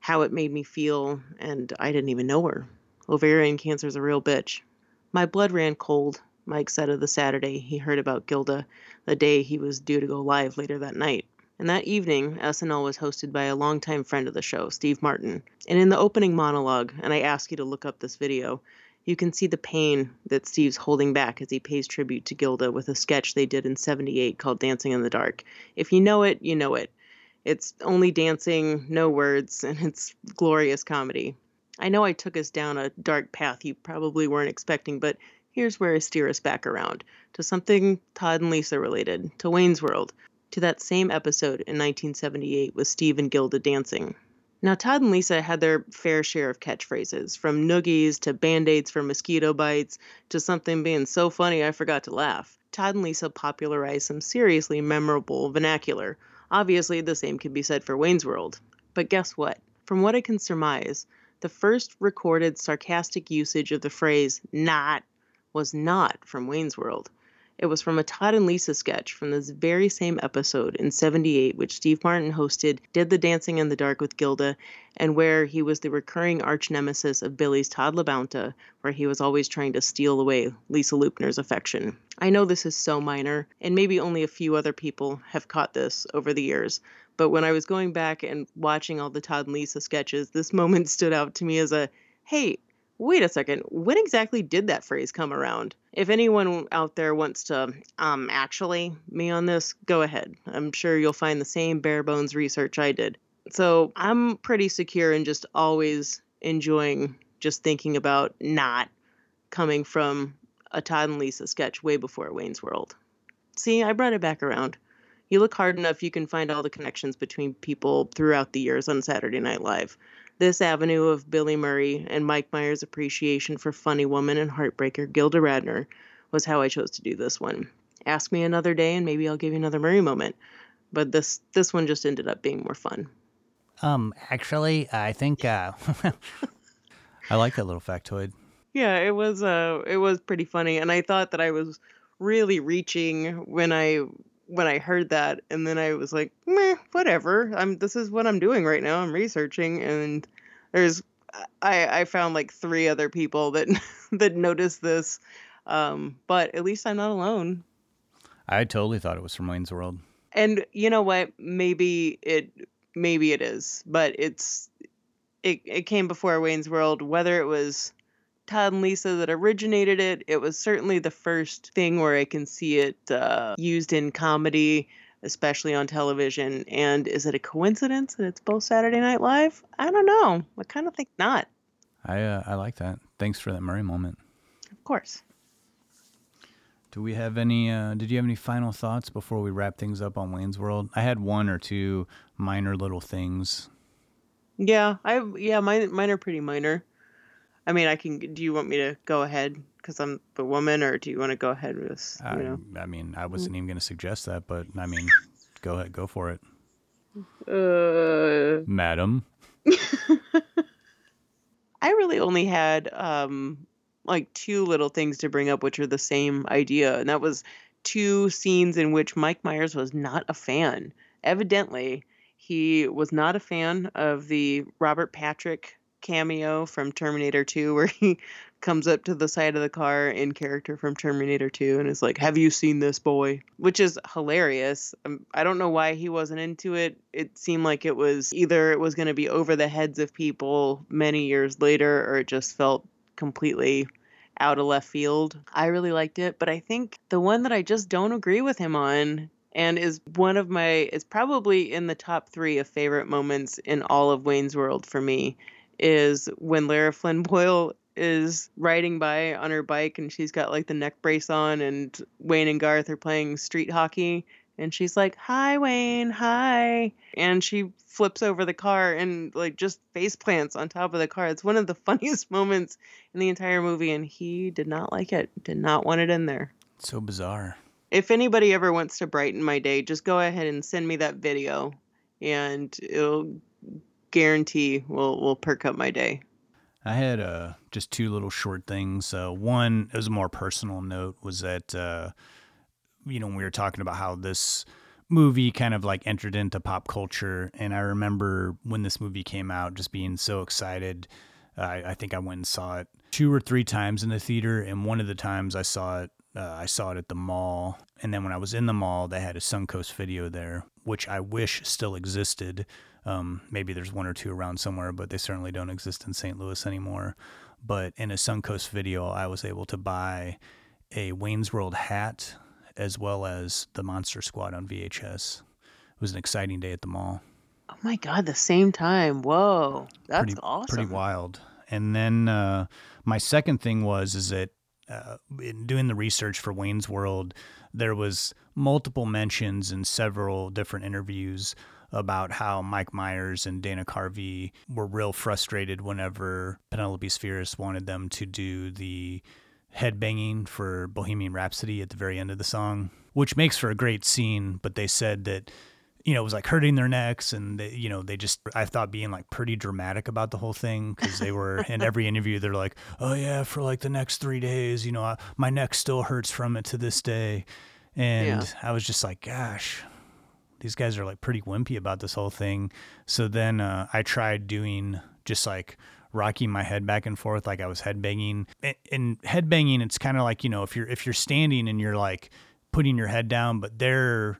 how it made me feel, and I didn't even know her. Ovarian cancer is a real bitch. My blood ran cold, Mike said of the Saturday he heard about Gilda, the day he was due to go live later that night. And that evening, SNL was hosted by a longtime friend of the show, Steve Martin. And in the opening monologue, and I ask you to look up this video, you can see the pain that Steve's holding back as he pays tribute to Gilda with a sketch they did in 78 called Dancing in the Dark. If you know it, you know it. It's only dancing, no words, [LAUGHS] and it's glorious comedy. I know I took us down a dark path you probably weren't expecting, but here's where I steer us back around to something Todd and Lisa related, to Wayne's World, to that same episode in 1978 with Steve and Gilda dancing. Now, Todd and Lisa had their fair share of catchphrases, from noogies to band aids for mosquito bites to something being so funny I forgot to laugh. Todd and Lisa popularized some seriously memorable vernacular. Obviously, the same can be said for Wayne's World. But guess what? From what I can surmise, the first recorded sarcastic usage of the phrase not was not from Wayne's World. It was from a Todd and Lisa sketch from this very same episode in 78, which Steve Martin hosted, did the Dancing in the Dark with Gilda, and where he was the recurring arch nemesis of Billy's Todd LaBonta, where he was always trying to steal away Lisa Loopner's affection. I know this is so minor, and maybe only a few other people have caught this over the years, but when I was going back and watching all the Todd and Lisa sketches, this [LAUGHS] moment stood out to me as a hey, wait a second, when exactly did that phrase come around? If anyone out there wants to um actually me on this, go ahead. I'm sure you'll find the same bare bones research I did. So I'm pretty secure in just always enjoying just thinking about not coming from a Todd and Lisa sketch way before Wayne's World. See, I brought it back around. You look hard enough, you can find all the connections between people throughout the years on Saturday Night Live. This avenue of Billy Murray and Mike Myers' appreciation for funny woman and heartbreaker Gilda Radner was how I chose to do this one. Ask me another day and maybe I'll give you another Murray moment. But this this one just ended up being more fun.
Um, actually, I think uh, [LAUGHS] I like that little factoid.
Yeah, it was uh it was pretty funny and I thought that I was really reaching when I when I heard that, and then I was like, meh, whatever. I'm this is what I'm doing right now. I'm researching, and there's I I found like three other people that [LAUGHS] that noticed this, um, but at least I'm not alone.
I totally thought it was from Wayne's World.
And you know what? Maybe it maybe it is, but it's it it came before Wayne's World. Whether it was Todd and Lisa that originated it, it was certainly the first thing where I can see it uh, used in comedy, especially on television. And is it a coincidence that it's both Saturday Night Live? I don't know. I kind of think not.
I uh, I like that. Thanks for that Murray moment.
Of course.
Do we have any? Uh, did you have any final thoughts before we wrap things up on Wayne's World? I had one or two minor little things.
Yeah, I yeah, mine mine are pretty minor. I mean, I can. Do you want me to go ahead because I'm the woman, or do you want to go ahead with this?
I,
You know.
I mean, I wasn't even going to suggest that, but I mean, go ahead, go for it,
Uh,
madam. [LAUGHS]
I really only had um like two little things to bring up, which are the same idea, and that was two scenes in which Mike Myers was not a fan. Evidently, he was not a fan of the Robert Patrick cameo from Terminator 2, where he [LAUGHS] comes up to the side of the car in character from Terminator 2 and is like, Have you seen this boy? Which is hilarious. Um, I don't know why he wasn't into it. It seemed like it was either it was going to be over the heads of people many years later, or it just felt completely out of left field. I really liked it, but I think the one that I just don't agree with him on and is one of my is probably in the top 3 of favorite moments in all of Wayne's World for me is when Lara Flynn [LAUGHS] Boyle is riding by on her bike and she's got like the neck brace on and Wayne and Garth are playing street hockey and she's like, "Hi Wayne, hi." And she flips over the car and like just face plants on top of the car. It's one of the [LAUGHS] funniest moments in the entire movie and he did not like it. Did not want it in there.
So bizarre.
If anybody ever wants to brighten my day, just go ahead and send me that video and it'll guarantee will will perk up my day.
I had uh, just two little short things. Uh, one, as a more personal note, was that uh, you know when we were talking about how this movie kind of like entered into pop culture, and I remember when this movie came out, just being so excited. I, I think I went and saw it two or three times in the theater, and one of the times I saw it, uh, I saw it at the mall, and then when I was in the mall, they had a Suncoast video there, which I wish still existed. Um, maybe there's one or two around somewhere, but they certainly don't exist in St. Louis anymore. But in a Suncoast video, I was able to buy a Wayne's World hat as well as the Monster Squad on VHS. It was an exciting day at the mall.
Oh my god, the same time. Whoa. That's
pretty,
awesome.
Pretty wild. And then uh, my second thing was is that uh, in doing the research for Wayne's World, there was multiple mentions in several different interviews about how Mike Myers and Dana Carvey were real frustrated whenever Penelope Spheeris wanted them to do the headbanging for Bohemian Rhapsody at the very end of the song, which makes for a great scene. But they said that you know, it was like hurting their necks and they, you know, they just, I thought being like pretty dramatic about the whole thing because they were [LAUGHS] in every interview, they're like, oh yeah, for like the next three days, you know, I, my neck still hurts from it to this day. And
Yeah.
I was just like, gosh, these guys are like pretty wimpy about this whole thing. So then uh, I tried doing just like rocking my head back and forth like I was headbanging. And, and headbanging, it's kind of like, you know, if you're, if you're standing and you're like putting your head down, but they're,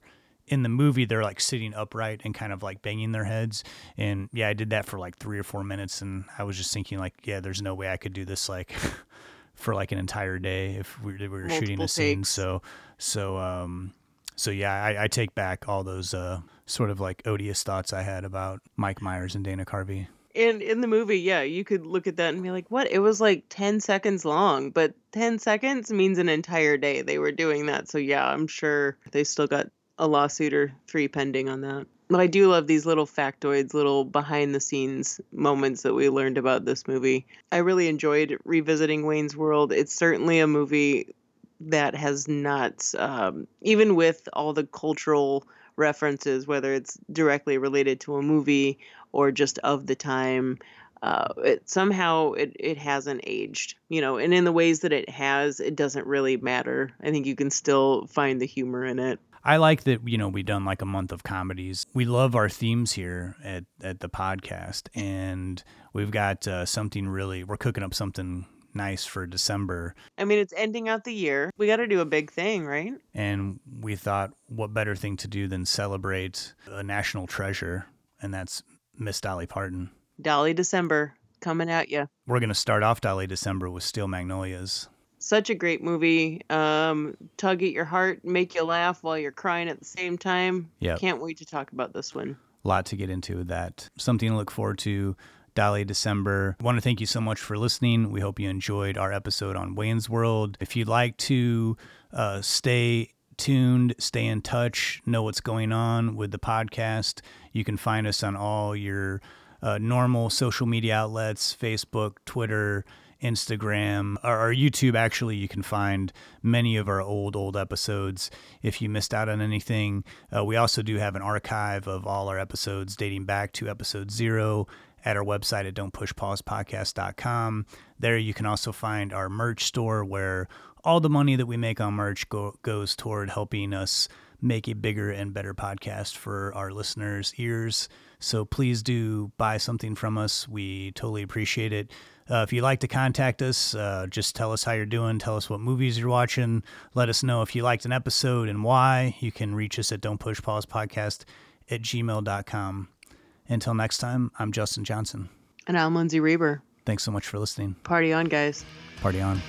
in the movie they're like sitting upright and kind of like banging their heads and yeah i did that for like three or four minutes and i was just thinking like yeah there's no way i could do this like [LAUGHS] for like an entire day if we, we were shooting
Multiple
a scene so so um so yeah I, I take back all those uh sort of like odious thoughts i had about mike myers and dana carvey
And in the movie, yeah, you could look at that and be like, what? It was like 10 seconds long, but 10 seconds means an entire day they were doing that. So, yeah, I'm sure they still got a lawsuit or three pending on that. But I do love these little factoids, little behind the scenes moments that we learned about this movie. I really enjoyed revisiting Wayne's World. It's certainly a movie that has not, um, even with all the cultural references, whether it's directly related to a movie or just of the time, uh, it somehow it, it hasn't aged, you know, and in the ways that it has, it doesn't really matter. I think you can still find the humor in it.
I like that you know we've done like a month of comedies. We love our themes here at at the podcast, and we've got uh, something really. We're cooking up something nice for December,
I mean, it's ending out the year. We got to do a big thing, right?
and we thought, what better thing to do than celebrate a national treasure and that's Miss Dolly Parton.
Dolly December coming at you.
We're going to start off Dolly December with Steel Magnolias.
Such a great movie. Um, tug at your heart, make you laugh while you're crying at the same time.
Yeah.
Can't wait to talk about this one.
A lot to get into with that. Something to look forward to. Dolly December. I want to thank you so much for listening. We hope you enjoyed our episode on Wayne's World. If you'd like to uh, stay tuned, stay in touch, know what's going on with the podcast, you can find us on all your uh, normal social media outlets Facebook, Twitter, Instagram, or YouTube. Actually, you can find many of our old, old episodes if you missed out on anything. Uh, we also do have an archive of all our episodes dating back to episode zero at our website at don'tpushpausepodcast.com. There you can also find our merch store where all the money that we make on merch go, goes toward helping us make a bigger and better podcast for our listeners' ears. So please do buy something from us. We totally appreciate it. Uh, if you'd like to contact us, uh, just tell us how you're doing. Tell us what movies you're watching. Let us know if you liked an episode and why. You can reach us at Don't Push Pause Podcast at gmail.com. Until next time, I'm Justin Johnson.
And I'm Lindsay Reber.
Thanks so much for listening.
Party on, guys.
Party on.